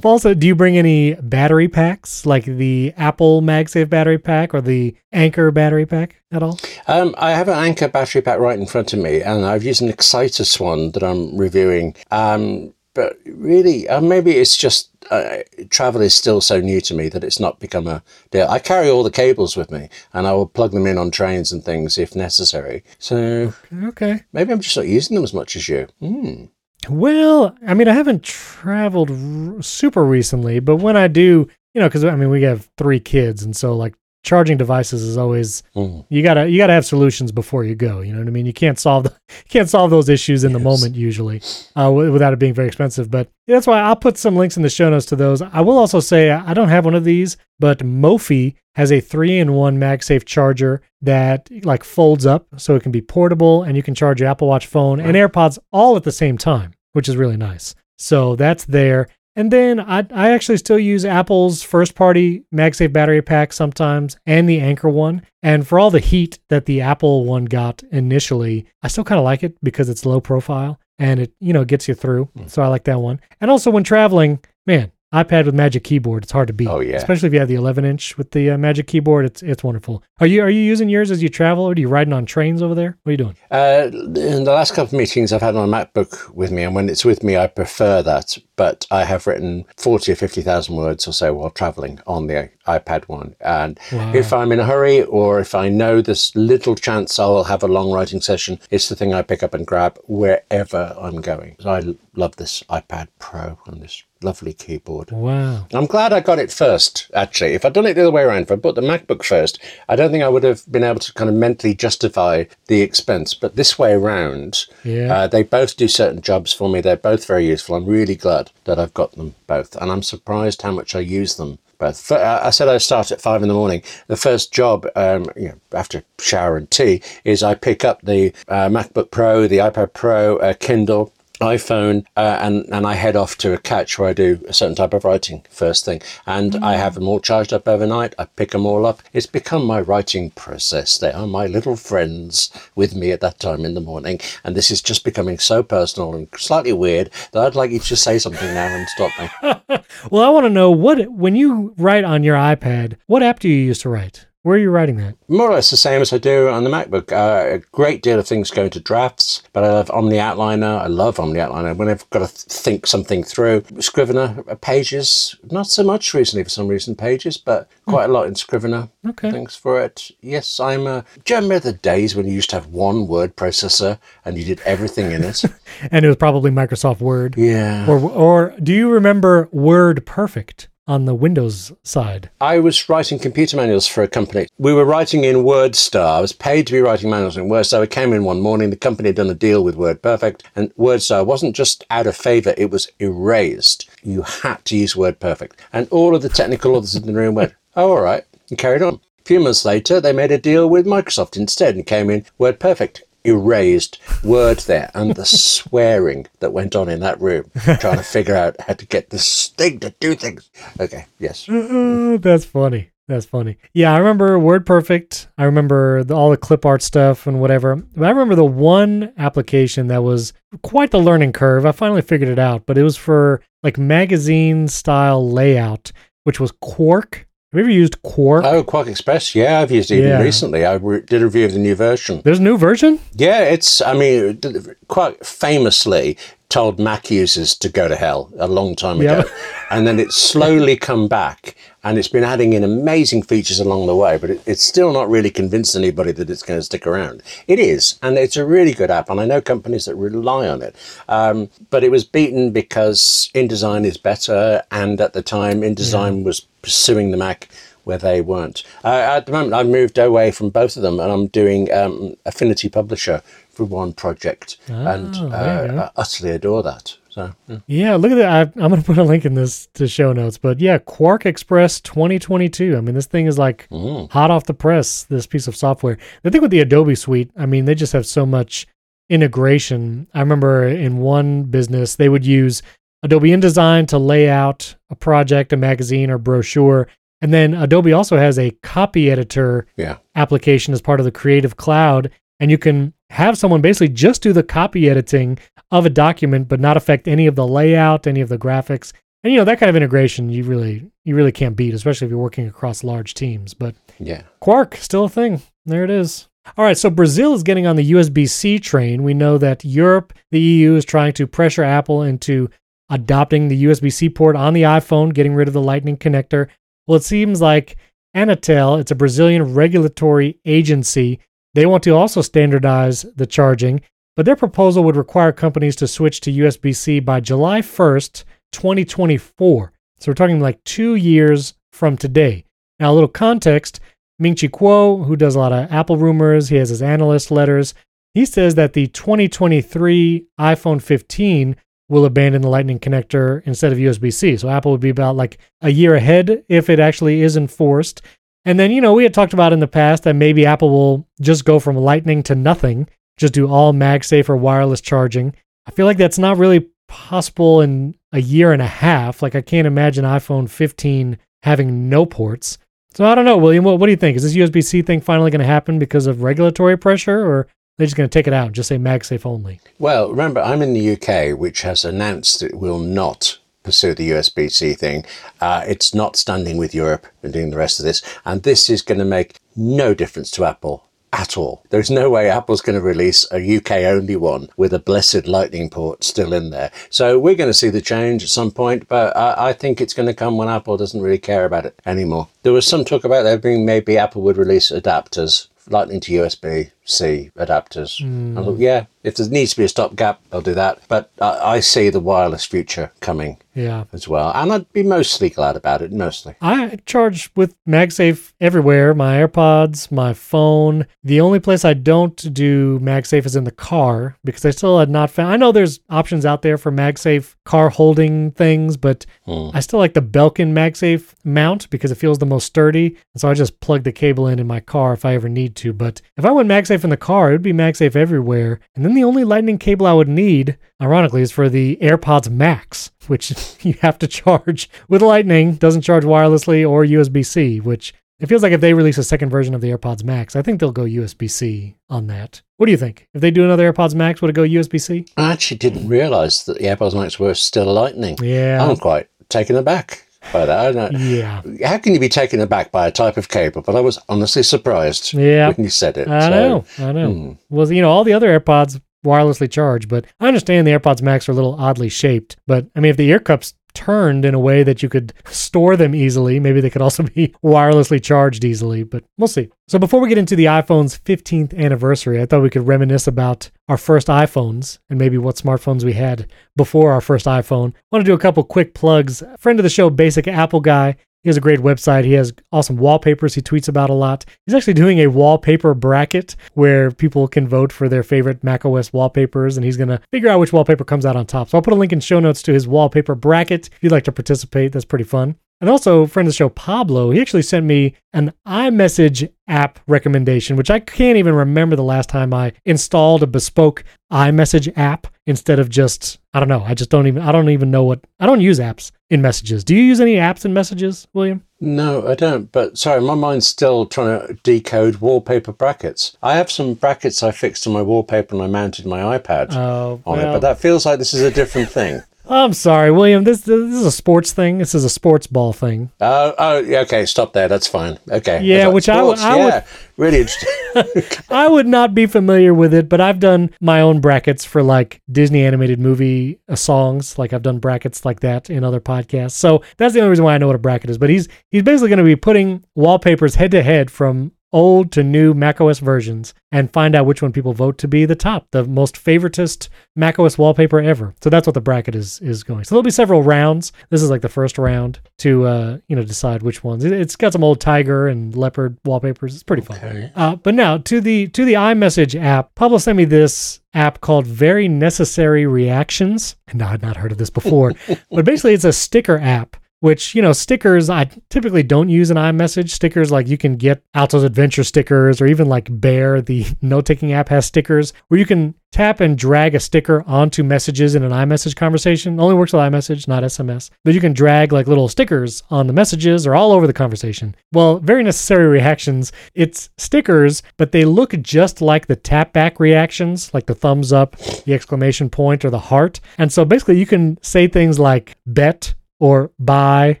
Also, do you bring any battery packs like the Apple MagSafe battery pack or the Anker battery pack at all? Um, I have an Anker battery pack right in front of me, and I've used an Excitus one that I'm reviewing. Um, but really, uh, maybe it's just uh, travel is still so new to me that it's not become a deal. I carry all the cables with me, and I will plug them in on trains and things if necessary. So Okay. maybe I'm just not using them as much as you. Hmm. Well, I mean, I haven't traveled r- super recently, but when I do, you know, because I mean, we have three kids, and so like charging devices is always Mm. you gotta you gotta have solutions before you go. You know what I mean? You can't solve the, you can't solve those issues in the moment usually, uh, w- without it being very expensive. But that's why I'll put some links in the show notes to those. I will also say I don't have one of these, but Mophie has a three-in-one MagSafe charger that like folds up so it can be portable and you can charge your Apple Watch phone and AirPods all at the same time, which is really nice. So that's there. And then I, I actually still use Apple's first party MagSafe battery pack sometimes and the Anker one. And for all the heat that the Apple one got initially, I still kind of like it because it's low profile and it, you know, gets you through. So I like that one. And also when traveling, man, iPad with Magic Keyboard, it's hard to beat. Oh, yeah. Especially if you have the 11 inch with the uh, Magic Keyboard, it's it's wonderful. Are you are you using yours as you travel or are you riding on trains over there? What are you doing? Uh, in the last couple of meetings, I've had my MacBook with me, and when it's with me, I prefer that. But I have written forty or fifty thousand words or so while traveling on the iPad one. And Wow. if I'm in a hurry, or if I know there's little chance I will have a long writing session, it's the thing I pick up and grab wherever I'm going. So I love this iPad Pro and this lovely keyboard. Wow. I'm glad I got it first, actually. If I'd done it the other way around, if I bought the MacBook first, I don't think I would have been able to kind of mentally justify the expense. But this way around, Yeah. uh, they both do certain jobs for me. They're both very useful. I'm really glad that I've got them both. And I'm surprised how much I use them. But f- uh, I said I start at five in the morning. The first job, um, you know, after shower and tea, is I pick up the uh, MacBook Pro, the iPad Pro, uh, Kindle, iPhone, uh, and and I head off to a couch where I do a certain type of writing first thing, and I have them all charged up overnight. I pick them all up. It's become my writing process. They are my little friends with me at that time in the morning, and this is just becoming so personal and slightly weird that I'd like you to say something now and stop me. Well, I want to know what when you write on your iPad, what app do you use to write? Where are you writing that? More or less the same as I do on the MacBook. Uh, a great deal of things go into drafts, but I love Omni Outliner. I love Omni Outliner when I've got to think something through. Scrivener uh, pages, not so much recently for some reason, pages, but quite a lot in Scrivener. Okay. Thanks for it. Yes, I'm a. Do you remember the days when you used to have one word processor and you did everything in it? And it was probably Microsoft Word. yeah. Or or do you remember Word Perfect on the Windows side? I was writing computer manuals for a company. We were writing in WordStar. I was paid to be writing manuals in WordStar. I came in one morning. The company had done a deal with WordPerfect, and WordStar wasn't just out of favor, it was erased. You had to use WordPerfect. And all of the technical others in the room went, oh, all right, and carried on. A few months later, they made a deal with Microsoft instead and came in WordPerfect. Erased word there and the swearing that went on in that room trying to figure out how to get this thing to do things. Okay, yes. Uh, that's funny. That's funny. Yeah, I remember Word Perfect. I remember the, all the clip art stuff and whatever. But I remember the one application that was quite the learning curve. I finally figured it out, but it was for like magazine style layout, which was Quark. Have you ever used Quark? Oh, QuarkXPress. Yeah, I've used it even Yeah. recently. I re- did a review of the new version. There's a new version? Yeah, it's, I mean, Quark famously told Mac users to go to hell a long time ago. And then it's slowly come back and it's been adding in amazing features along the way, but it, it's still not really convinced anybody that it's going to stick around. It is, and it's a really good app, and I know companies that rely on it. Um, but it was beaten because InDesign is better, and at the time, InDesign was pursuing the Mac where they weren't. Uh, at the moment, I've moved away from both of them, and I'm doing um, Affinity Publisher for one project, and Oh, go. uh, I utterly adore that. So, yeah. Yeah, look at that. I, I'm going to put a link in this to show notes. But yeah, QuarkXPress 2022. I mean, this thing is like Mm. hot off the press, this piece of software. The thing with the Adobe Suite, I mean, they just have so much integration. I remember in one business, they would use Adobe InDesign to lay out a project, a magazine, or brochure. And then Adobe also has a copy editor yeah. application as part of the Creative Cloud, and you can have someone basically just do the copy editing of a document, but not affect any of the layout, any of the graphics. And you know that kind of integration, you really you really can't beat, especially if you're working across large teams. But Yeah. Quark still a thing. There it is. All right, so Brazil is getting on the USB-C train. We know that Europe, the EU, is trying to pressure Apple into adopting the USB-C port on the iPhone, getting rid of the Lightning connector. Well, it seems like Anatel, it's a Brazilian regulatory agency, they want to also standardize the charging, but their proposal would require companies to switch to USB-C by July 1st, 2024. So we're talking like 2 years from today. Now, a little context, Ming Chi Kuo, who does a lot of Apple rumors, he has his analyst letters. He says that the 2023 iPhone 15 will abandon the Lightning connector instead of USB C. So Apple would be about like a year ahead if it actually is enforced. And then, you know, we had talked about in the past that maybe Apple will just go from Lightning to nothing, just do all MagSafe or wireless charging. I feel like that's not really possible in a year and a half. Like, I can't imagine iPhone 15 having no ports. So I don't know, William. What, what do you think? Is this USB C thing finally going to happen because of regulatory pressure, or they're they just going to take it out and just say MagSafe only? Well, remember, I'm in the UK, which has announced it will not pursue the USB C thing. Uh, it's not standing with Europe and doing the rest of this. And this is going to make no difference to Apple at all. There's no way Apple's going to release a UK only one with a blessed lightning port still in there. So we're going to see the change at some point, but I, I think it's going to come when Apple doesn't really care about it anymore. There was some talk about there being maybe Apple would release adapters lightning to USB C adapters. Mm. I thought, yeah, if there needs to be a stopgap, they'll do that. But I, I see the wireless future coming Yeah. as well, and I'd be mostly glad about it. Mostly, I charge with MagSafe everywhere my AirPods, my phone. The only place I don't do MagSafe is in the car because I still had not found. I know there's options out there for MagSafe car holding things, but Hmm. I still like the Belkin MagSafe mount because it feels the most sturdy. And so I just plug the cable in in my car if I ever need to. But if I went MagSafe in the car, it would be MagSafe everywhere. And then the only lightning cable I would need, ironically, is for the AirPods Max, which you have to charge with lightning, doesn't charge wirelessly or USB C, which it feels like if they release a second version of the AirPods Max, I think they'll go USB C on that. What do you think? If they do another AirPods Max, would it go USB C? I actually didn't realise that the AirPods Max were still lightning. Yeah. I'm quite taken aback by that. I don't know. Yeah. How can you be taken aback by a type of cable? But I was honestly surprised Yeah. when you said it. I So, know. I know. hmm. Well, you know, all the other AirPods wirelessly charge, but I understand the AirPods Max are a little oddly shaped. But I mean, if the ear cups turned in a way that you could store them easily, maybe they could also be wirelessly charged easily, but we'll see. So before we get into the iPhone's 15th anniversary, I thought we could reminisce about our first iPhones and maybe what smartphones we had before our first iPhone. I want to do a couple quick plugs. Friend of the show, Basic Apple Guy, he has a great website. He has awesome wallpapers he tweets about a lot. He's actually doing a wallpaper bracket where people can vote for their favorite macOS wallpapers, and he's going to figure out which wallpaper comes out on top. So I'll put a link in show notes to his wallpaper bracket if you'd like to participate. That's pretty fun. And also, friend of the show, Pablo, he actually sent me an iMessage app recommendation, which I can't even remember the last time I installed a bespoke iMessage app instead of just, I don't know, I just don't even, I don't even know what, I don't use apps in messages. Do you use any apps in messages, William? No, I don't. But sorry, my mind's still trying to decode wallpaper brackets. I have some brackets I fixed to my wallpaper and I mounted my iPad Oh, on it, but that feels like this is a different thing. I'm sorry, William. This, this is a sports thing. This is a sports ball thing. Oh, oh, okay, stop there. That's fine. Okay. Yeah, like which I would- sports, would- really interesting. I would not be familiar with it, but I've done my own brackets for like Disney animated movie uh, songs. Like I've done brackets like that in other podcasts. So that's the only reason why I know what a bracket is. But he's he's basically going to be putting wallpapers head to head from old to new macOS versions and find out which one people vote to be the top, the most favoritist macOS wallpaper ever. So that's what the bracket is is going. So there'll be several rounds. This is like the first round to uh, you know decide which ones. It, it's got some old tiger and leopard wallpapers. It's pretty fun. Okay. Uh, but now to the to the iMessage app, Pablo sent me this app called Very Necessary Reactions. And I had not heard of this before, but basically it's a sticker app. Which you know, stickers I typically don't use in iMessage. Stickers like you can get Alto's Adventure stickers, or even like Bear, the note-taking app, has stickers where you can tap and drag a sticker onto messages in an iMessage conversation. Only works with iMessage, not SMS. But you can drag like little stickers on the messages or all over the conversation. Well, very necessary reactions. It's stickers, but they look just like the tap back reactions, like the thumbs up, the exclamation point, or the heart. And so basically you can say things like bet or buy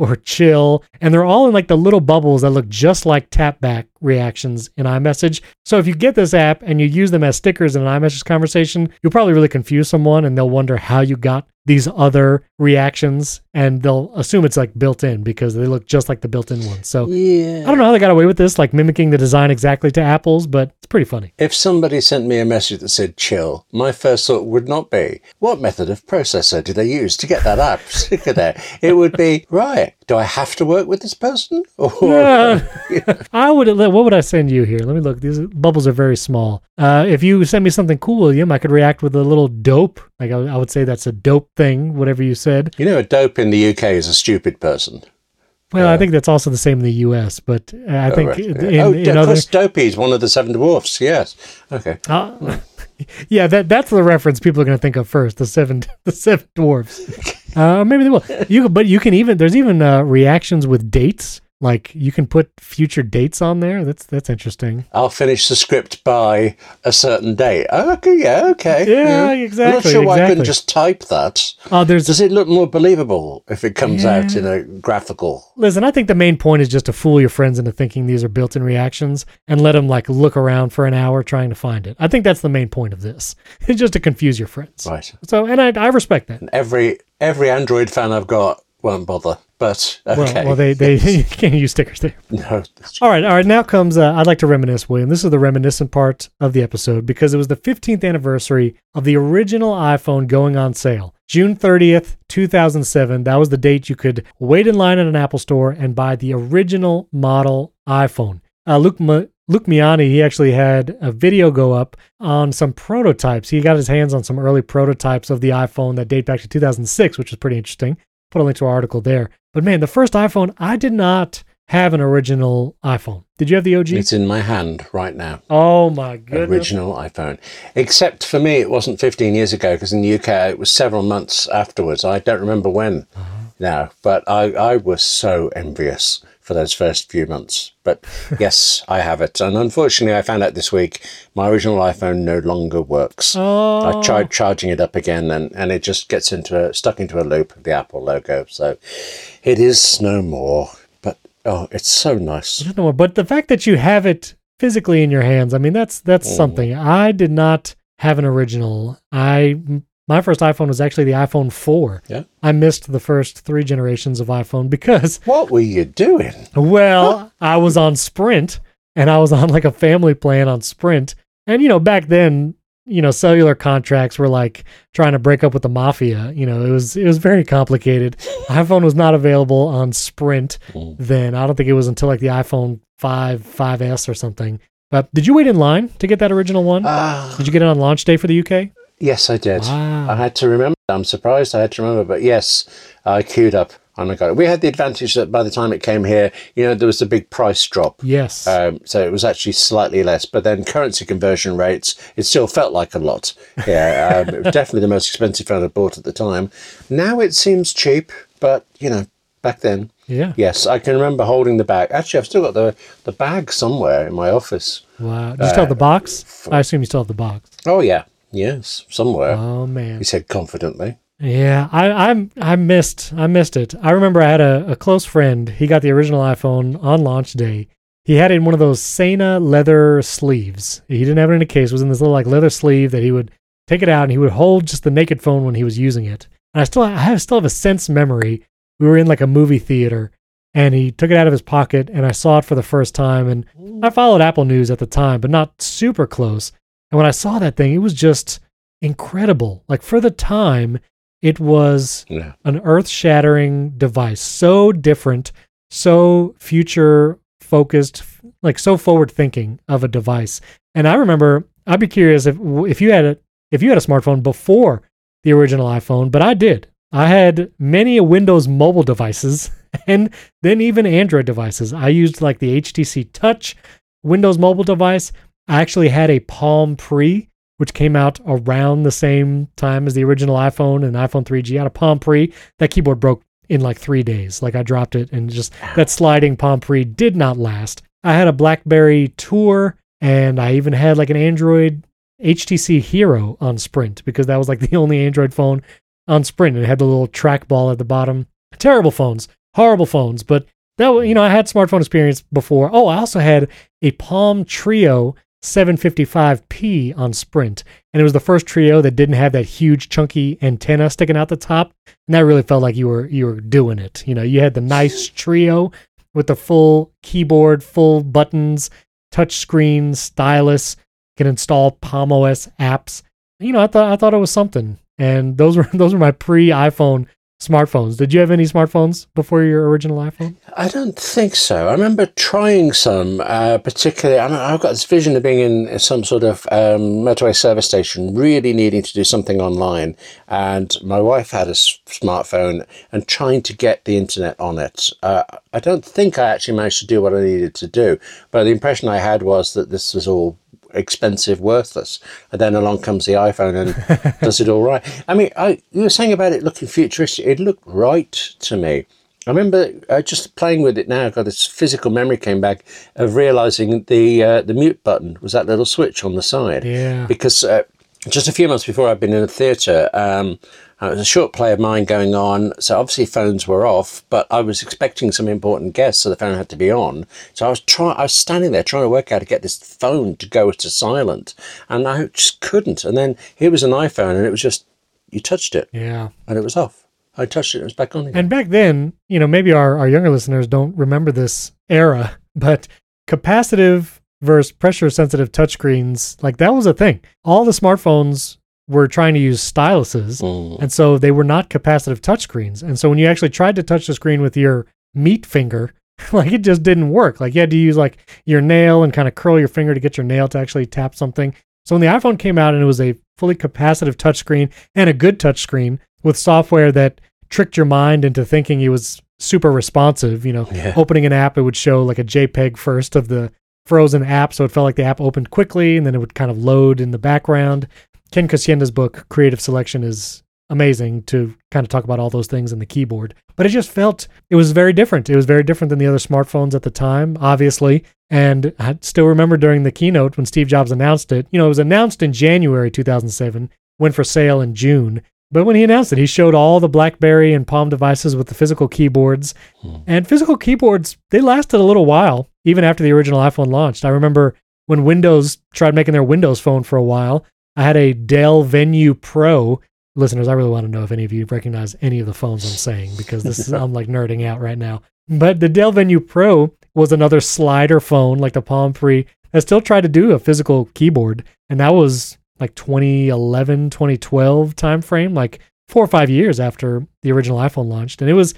or chill. And they're all in like the little bubbles that look just like tap back reactions in iMessage. So if you get this app and you use them as stickers in an iMessage conversation, you'll probably really confuse someone and they'll wonder how you got these other reactions and they'll assume it's like built in because they look just like the built in ones. So Yeah. I don't know how they got away with this, like mimicking the design exactly to Apple's, but it's pretty funny. If somebody sent me a message that said chill, my first thought would not be, what method of processor did they use to get that app sticker there? It would be, right, Okay. Do I have to work with this person? Or Yeah. I would. What would I send you here? Let me look. These bubbles are very small. Uh, if you send me something cool, William, I could react with a little dope. Like I, I would say that's a dope thing. Whatever you said. you know, a dope in the UK is a stupid person. Well, I think that's also the same in the U.S. But uh, I think right. in, oh, in other. Dopey is one of the seven dwarfs. Yes. Okay. Uh, yeah, that that's the reference people are going to think of first. The seven, the seven dwarfs. Uh, maybe they will. You, but you can even there's even uh, reactions with dates. Like you can put future dates on there. That's that's interesting. I'll finish the script by a certain date. Oh, okay, yeah, okay. Yeah, I'm not exactly, sure why I couldn't just type that. Oh, there's Does it look more believable if it comes out in a graphical? Listen, I think the main point is just to fool your friends into thinking these are built-in reactions and let them like look around for an hour trying to find it. I think that's the main point of this. It's just to confuse your friends. Right. So, and I, I respect that. And every every Android fan I've got won't bother. But Well, okay. well, they they you can't use stickers there. no, All right, all right. Now comes. Uh, I'd like to reminisce, William. This is the reminiscent part of the episode because it was the 15th anniversary of the original iPhone going on sale, June 30th, 2007. That was the date you could wait in line at an Apple store and buy the original model iPhone. Uh, Luke Ma- Luke Miani, he actually had a video go up on some prototypes. He got his hands on some early prototypes of the iPhone that date back to 2006, which is pretty interesting. Put a link to our article there. But man, the first iPhone, I did not have an original iPhone. Did you have the OG? it's in my hand right now. oh my goodness. Original iPhone. Except for me, it wasn't 15 years ago because in the UK it was several months afterwards. I don't remember when Uh-huh. now, but I, I was so envious for those first few months. But yes, I have it. And unfortunately, I found out this week my original iPhone no longer works. Oh, I tried charging it up again and, and it just gets into a, stuck into a loop of the Apple logo. So it is no more. But oh, it's so nice. no more. But the fact that you have it physically in your hands, I mean, that's that's Mm. something. I did not have an original. I my first iPhone was actually the iPhone 4. Yeah. I missed the first three generations of iPhone because What were you doing? Well, I was on Sprint and I was on like a family plan on Sprint. And, you know, back then, you know, cellular contracts were like trying to break up with the mafia. You know, it was it was very complicated. iPhone was not available on Sprint Mm. then. I don't think it was until like the iPhone 5, 5S or something. But did you wait in line to get that original one? Ah, did you get it on launch day for the UK? Yes, I did. Wow. I had to remember. I'm surprised I had to remember, but yes, I queued up and I got it. We had the advantage that by the time it came here, you know, there was a big price drop. Yes. Um, so it was actually slightly less, but then currency conversion rates, it still felt like a lot. Yeah, um, it was definitely the most expensive phone I bought at the time. Now it seems cheap, but you know, back then, yeah. yes, I can remember holding the bag. Actually, I've still got the the bag somewhere in my office. Wow. Do you still have the box? I assume you still have the box. Oh yeah, yes, somewhere. Oh man. He said confidently. Yeah, I I'm I missed I missed it. I remember I had a, a close friend. He got the original iPhone on launch day. He had it in one of those Sena leather sleeves. He didn't have it in a case. It was in this little like leather sleeve that he would take it out and he would hold just the naked phone when he was using it. And I still I have still have a sense memory. We were in like a movie theater and he took it out of his pocket and I saw it for the first time and I followed Apple News at the time, but not super close. And when I saw that thing, it was just incredible. Like for the time, it was Yeah. an earth shattering device. So different, so future focused, like so forward thinking of a device. And I remember, I'd be curious if if you had a if you had a smartphone before the original iPhone, but I did. I had many Windows mobile devices and then even Android devices. I used like the HTC Touch Windows mobile device. I actually had a Palm Pre, which came out around the same time as the original iPhone and iPhone 3G. I had a Palm Pre. That keyboard broke in like three days. Like I dropped it and just that sliding Palm Pre did not last. I had a BlackBerry Tour and I even had like an Android HTC Hero on Sprint because that was like the only Android phone on Sprint and it had the little trackball at the bottom. Terrible phones, horrible phones, but that you know I had smartphone experience before. Oh, I also had a Palm Treo 755p on Sprint, and it was the first Treo that didn't have that huge chunky antenna sticking out the top, and that really felt like you were you were doing it. You know, you had the nice Treo with the full keyboard, full buttons, touch screen, stylus, can install Palm OS apps. You know, I thought I thought it was something. And those were those were my pre-iPhone smartphones. Did you have any smartphones before your original iPhone? I don't think so. I remember trying some, uh, particularly. I I've got this vision of being in some sort of um, motorway service station, really needing to do something online. And my wife had a s- smartphone and trying to get the internet on it. Uh, I don't think I actually managed to do what I needed to do, but the impression I had was that this was all expensive, worthless. And then along comes the iPhone and does it all right. I mean, I, you were saying about it looking futuristic. It looked right to me. I remember uh, just playing with it now. Got this physical memory came back of realizing the uh, the mute button was that little switch on the side. Yeah. Because uh, just a few months before I'd been in a theatre, um, uh, it was a short play of mine going on. So obviously phones were off, but I was expecting some important guests, so the phone had to be on. So I was trying. I was standing there trying to work out how to get this phone to go to silent, and I just couldn't. And then here was an iPhone, and it was just you touched it, Yeah. and it was off. I touched it, and it was back on again. And back then, you know, maybe our, our younger listeners don't remember this era, but capacitive versus pressure sensitive touchscreens, like that was a thing. All the smartphones were trying to use styluses, Mm. and so they were not capacitive touchscreens. And so when you actually tried to touch the screen with your meat finger, like it just didn't work. Like you had to use like your nail and kind of curl your finger to get your nail to actually tap something. So when the iPhone came out and it was a fully capacitive touchscreen and a good touchscreen with software that tricked your mind into thinking it was super responsive, you know, Yeah. opening an app, it would show like a JPEG first of the frozen app. So it felt like the app opened quickly and then it would kind of load in the background. Ken Kocienda's book, Creative Selection, is amazing to kind of talk about all those things in the keyboard. But it just felt it was very different. It was very different than the other smartphones at the time, obviously. And I still remember during the keynote when Steve Jobs announced it, you know, it was announced in January 2007, went for sale in June. But when he announced it, he showed all the BlackBerry and Palm devices with the physical keyboards. Hmm. And physical keyboards, they lasted a little while, even after the original iPhone launched. I remember when Windows tried making their Windows phone for a while, I had a Dell Venue Pro. Listeners, I really want to know if any of you recognize any of the phones I'm saying because this is I'm like nerding out right now. But the Dell Venue Pro was another slider phone like the Palm Pre that still tried to do a physical keyboard, and that was like 2011, 2012 timeframe, like four or five years after the original iPhone launched, and it was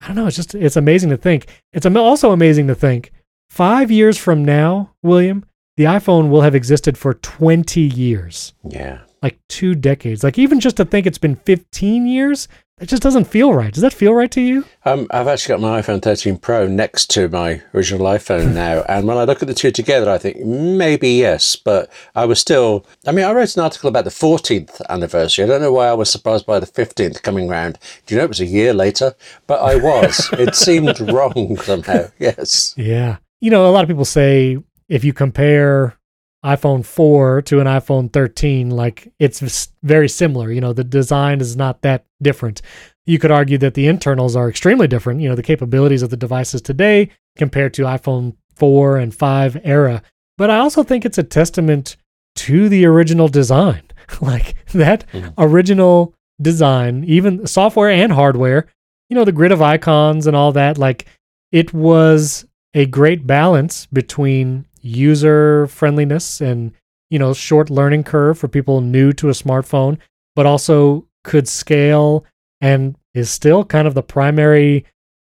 I don't know. It's just it's amazing to think. It's also amazing to think five years from now, William, the iPhone will have existed for 20 years, Yeah. like two decades. Like even just to think it's been 15 years, it just doesn't feel right. Does that feel right to you? Um, I've actually got my iPhone 13 Pro next to my original iPhone now, and when I look at the two together, I think maybe yes, but I was still. I mean, I wrote an article about the 14th anniversary. I don't know why I was surprised by the 15th coming round. Do you know it was a year later? But I was. it seemed wrong somehow. Yes. Yeah. You know, a lot of people say if you compare iPhone 4 to an iPhone 13, like it's very similar. You know, the design is not that different. You could argue that the internals are extremely different. You know, the capabilities of the devices today compared to iPhone 4 and 5 era. But I also think it's a testament to the original design. like that Mhm. original design, even software and hardware, you know, the grid of icons and all that, like it was a great balance between user friendliness and you know short learning curve for people new to a smartphone but also could scale and is still kind of the primary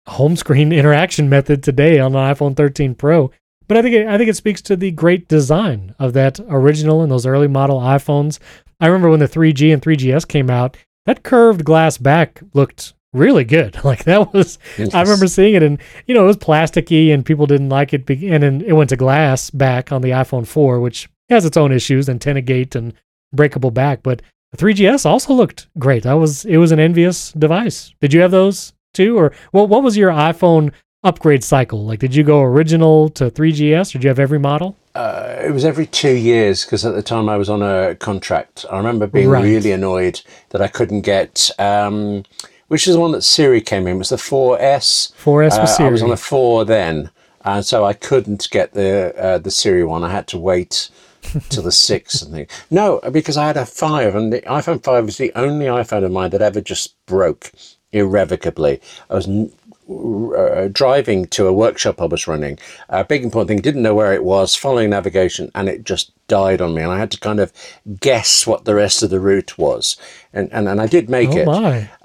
home screen interaction method today on the iPhone 13 Pro. But I think it, I think it speaks to the great design of that original and those early model iPhones. I remember when the 3G and 3GS came out that curved glass back looked really good like that was I remember seeing it, and you know, it was plasticky, and people didn't like it. And then it went to glass back on the iPhone 4, which has its own issues, antenna gate and breakable back. But the 3GS also looked great. That was it was an envious device. Did you have those too, or what? What was your iPhone upgrade cycle like? Did you go original to 3GS, or did you have every model? Uh, it was every two years because at the time I was on a contract. I remember being Right. really annoyed that I couldn't get. Um, which is the one that Siri came in? It was the 4S. 4S Uh, was I was on the four then, and so I couldn't get the uh, the Siri one. I had to wait till the six and think. No, because I had a five, and the iPhone five was the only iPhone of mine that ever just broke irrevocably. I was n- uh, driving to a workshop I was running. A big important thing, didn't know where it was, following navigation, and it just died on me. And I had to kind of guess what the rest of the route was. And, and, and I did make Oh it.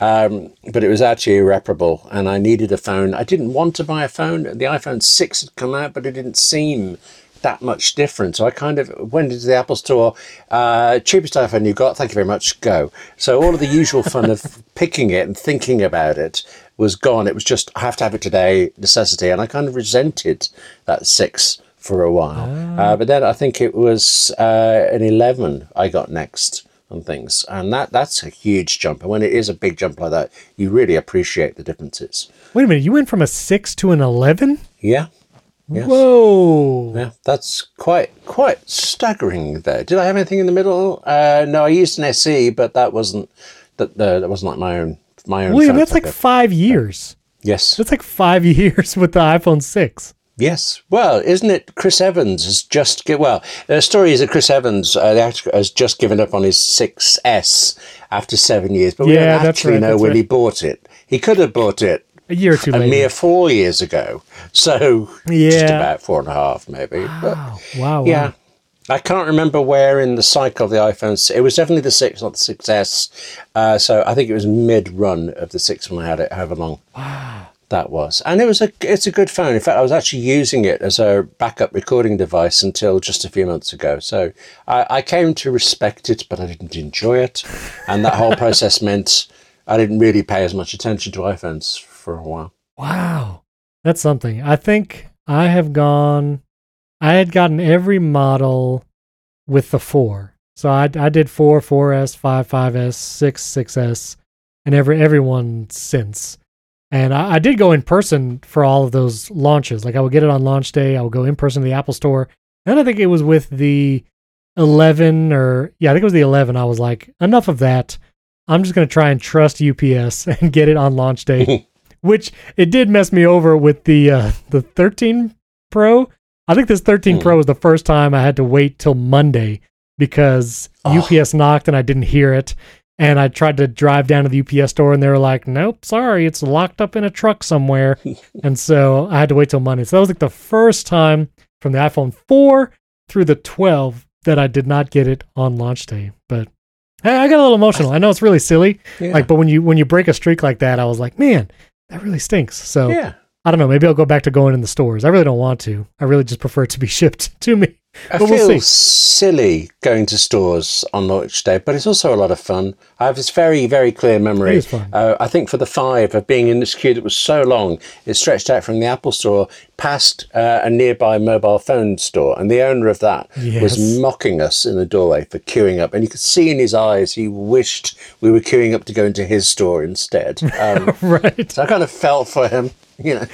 Um, but it was actually irreparable, and I needed a phone. I didn't want to buy a phone. The iPhone 6 had come out, but it didn't seem that much different. So I kind of went into the Apple store, uh, cheapest iPhone you got, thank you very much, go. So all of the usual fun of picking it and thinking about it was gone. It was just, I have to have it today, necessity. And I kind of resented that 6 for a while. Uh, but then I think it was uh, an 11 I got next on things. And that that's a huge jump. And when it is a big jump like that, you really appreciate the differences. Wait a minute. You went from a six to an eleven? Yeah. Yes. Whoa. Yeah, that's quite quite staggering. There, did I have anything in the middle? Uh, no, I used an SE, but that wasn't that. Uh, that wasn't like my own my own. William, that's like five years. yes, That's like five years with the iPhone six. yes. Well, isn't it? Chris Evans has just get well. The story is that Chris Evans, uh, the actor, has just given up on his 6S after seven years, but we Yeah, don't actually right, know when right. he bought it. He could have bought it A year or two a later. mere four years ago. So yeah. just about four and a half, maybe. But wow. Wow. yeah. I can't remember where in the cycle of the iPhone. s- It was definitely the 6, not the 6S. Uh, so I think it was mid run of the 6 when I had it, however long that was. And it was a it's a good phone. In fact, I was actually using it as a backup recording device until just a few months ago. So I, I came to respect it, but I didn't enjoy it. And that whole process meant I didn't really pay as much attention to iPhones for a while. Wow. That's something. I think I have gone, I had gotten every model with the four. So I, I did four, 4S, 5, 5S, 6, 6S, and every everyone since. And I, I did go in person for all of those launches. Like I would get it on launch day, I would go in person to the Apple store. And I think it was with the 11 or, yeah, I think it was the 11. I was like, enough of that. I'm just going to try and trust UPS and get it on launch day which it did mess me over with the uh, the 13 Pro. I think this 13 Hmm. Pro was the first time I had to wait till Monday because Oh. UPS knocked and I didn't hear it. And I tried to drive down to the UPS store and they were like, "Nope, sorry, it's locked up in a truck somewhere." and so I had to wait till Monday. So that was like the first time from the iPhone 4 through the 12 that I did not get it on launch day. But hey, I got a little emotional. I know it's really silly, Yeah. like, but when you when you break a streak like that, I was like, man, that really stinks. So yeah. I don't know. Maybe I'll go back to going in the stores. I really don't want to. I really just prefer it to be shipped to me. I But we'll feel see. silly going to stores on launch day, but it's also a lot of fun. I have this very, very clear memory. It is fun. Uh, I think for the five of being in this queue that was so long, it stretched out from the Apple store past uh, a nearby mobile phone store, and the owner of that Yes. was mocking us in the doorway for queuing up, and you could see in his eyes he wished we were queuing up to go into his store instead. Um, right. so I kind of felt for him, you know.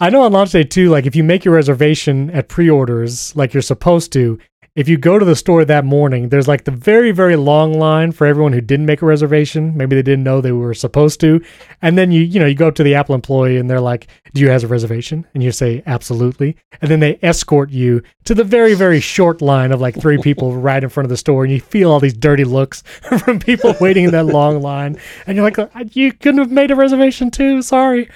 I know on launch day too, like if you make your reservation at pre orders like you're supposed to, if you go to the store that morning, there's like the very, very long line for everyone who didn't make a reservation. Maybe they didn't know they were supposed to. And then you, you know, you go up to the Apple employee and they're like, Do you have a reservation? And you say, Absolutely. And then they escort you to the very, very short line of like three people right in front of the store. And you feel all these dirty looks from people waiting in that long line. And you're like, You couldn't have made a reservation too. Sorry.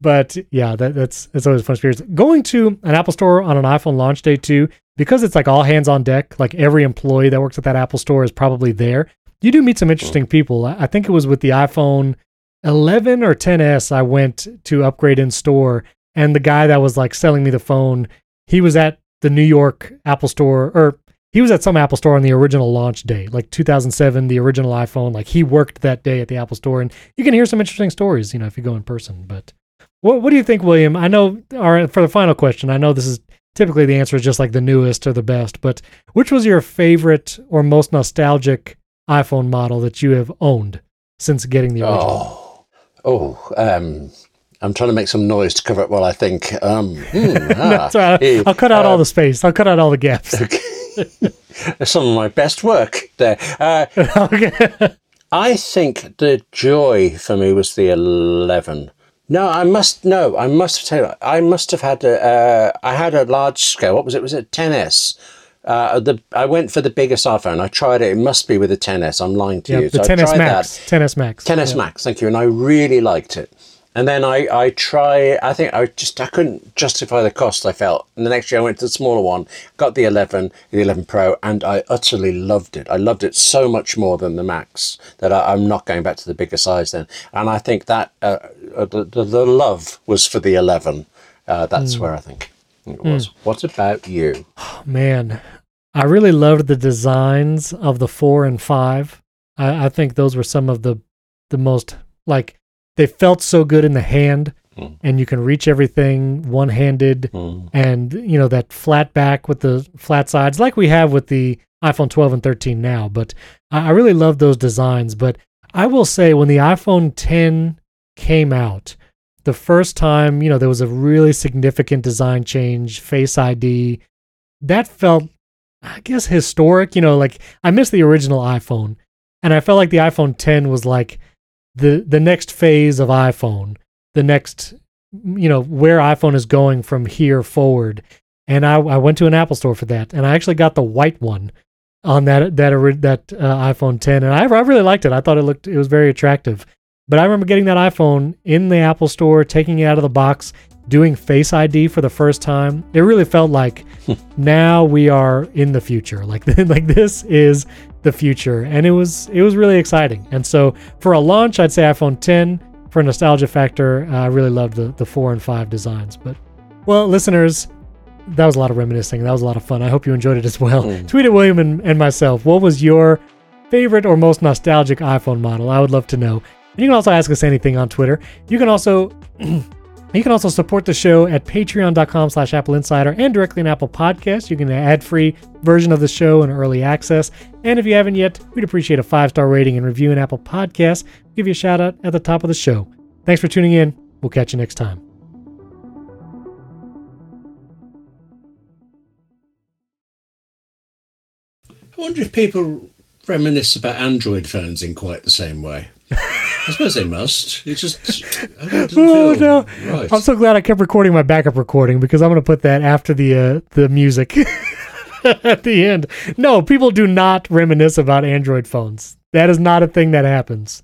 But yeah, that, that's it's always a fun experience. Going to an Apple store on an iPhone launch day too, because it's like all hands on deck. Like every employee that works at that Apple store is probably there. You do meet some mm-hmm. interesting people. I think it was with the iPhone 11 or 10s. I went to upgrade in store, and the guy that was like selling me the phone, he was at the New York Apple store, or he was at some Apple store on the original launch day, like 2007, the original iPhone. Like he worked that day at the Apple store, and you can hear some interesting stories, you know, if you go in person. But what what do you think, William? I know, or for the final question, I know this is typically the answer is just like the newest or the best, but which was your favorite or most nostalgic iPhone model that you have owned since getting the original? Oh, oh, um, I'm trying to make some noise to cover up while I think. Um, hmm, ah, right. eh, I'll cut out all the space. I'll cut out all the gaps. That's some of my best work there. Uh, okay. I think the joy for me was the 11. No, I must no, I must tell you, I must have had a, uh, I had a large scale. What was it? Was it 10s? Uh, the I went for the biggest iPhone. I tried it. It must be with the 10s. I'm lying to Yeah, you. the So I 10s tried Max. 10s Max. 10s Yeah. Max, thank you, and I really liked it. And then I, I try, I think I just, I couldn't justify the cost I felt. And the next year I went to the smaller one, got the 11, the 11 Pro, and I utterly loved it. I loved it so much more than the Max that I, am not going back to the bigger size then. And I think that uh, uh the, the, the, love was for the 11. Uh, that's mm. where I think it was. Mm. What about you? Oh, man, I really loved the designs of the 4 and 5. I, I think those were some of the the most like they felt so good in the hand mm. and you can reach everything one-handed mm. and you know that flat back with the flat sides like we have with the iphone 12 and 13 now but i, I really love those designs but i will say when the iphone 10 came out the first time you know there was a really significant design change face id that felt i guess historic you know like i miss the original iphone and i felt like the iphone 10 was like the the next phase of iPhone, the next you know where iPhone is going from here forward. And I, I went to an Apple store for that, and I actually got the white one on that that that uh, iPhone 10, and I, I really liked it. I thought it looked it was very attractive. But I remember getting that iPhone in the Apple store, taking it out of the box, doing Face ID for the first time. It really felt like now we are in the future. Like like this is the future, and it was it was really exciting. And so for a launch, I'd say iPhone 10. For nostalgia factor, uh, I really loved the the four and five designs. But well, listeners, that was a lot of reminiscing. That was a lot of fun. I hope you enjoyed it as well. Mm. Tweet at William and, and myself. What was your favorite or most nostalgic iPhone model? I would love to know. And you can also ask us anything on Twitter. You can also You can also support the show at patreon.com slash Apple Insider and directly on Apple Podcasts. You can get an ad-free version of the show and early access. And if you haven't yet, we'd appreciate a five-star rating and review in Apple Podcasts. We'll give you a shout out at the top of the show. Thanks for tuning in. We'll catch you next time. I wonder if people reminisce about Android phones in quite the same way. I suppose they must. It's just. oh no! Right. I'm so glad I kept recording my backup recording because I'm going to put that after the uh, the music at the end. No, people do not reminisce about Android phones. That is not a thing that happens.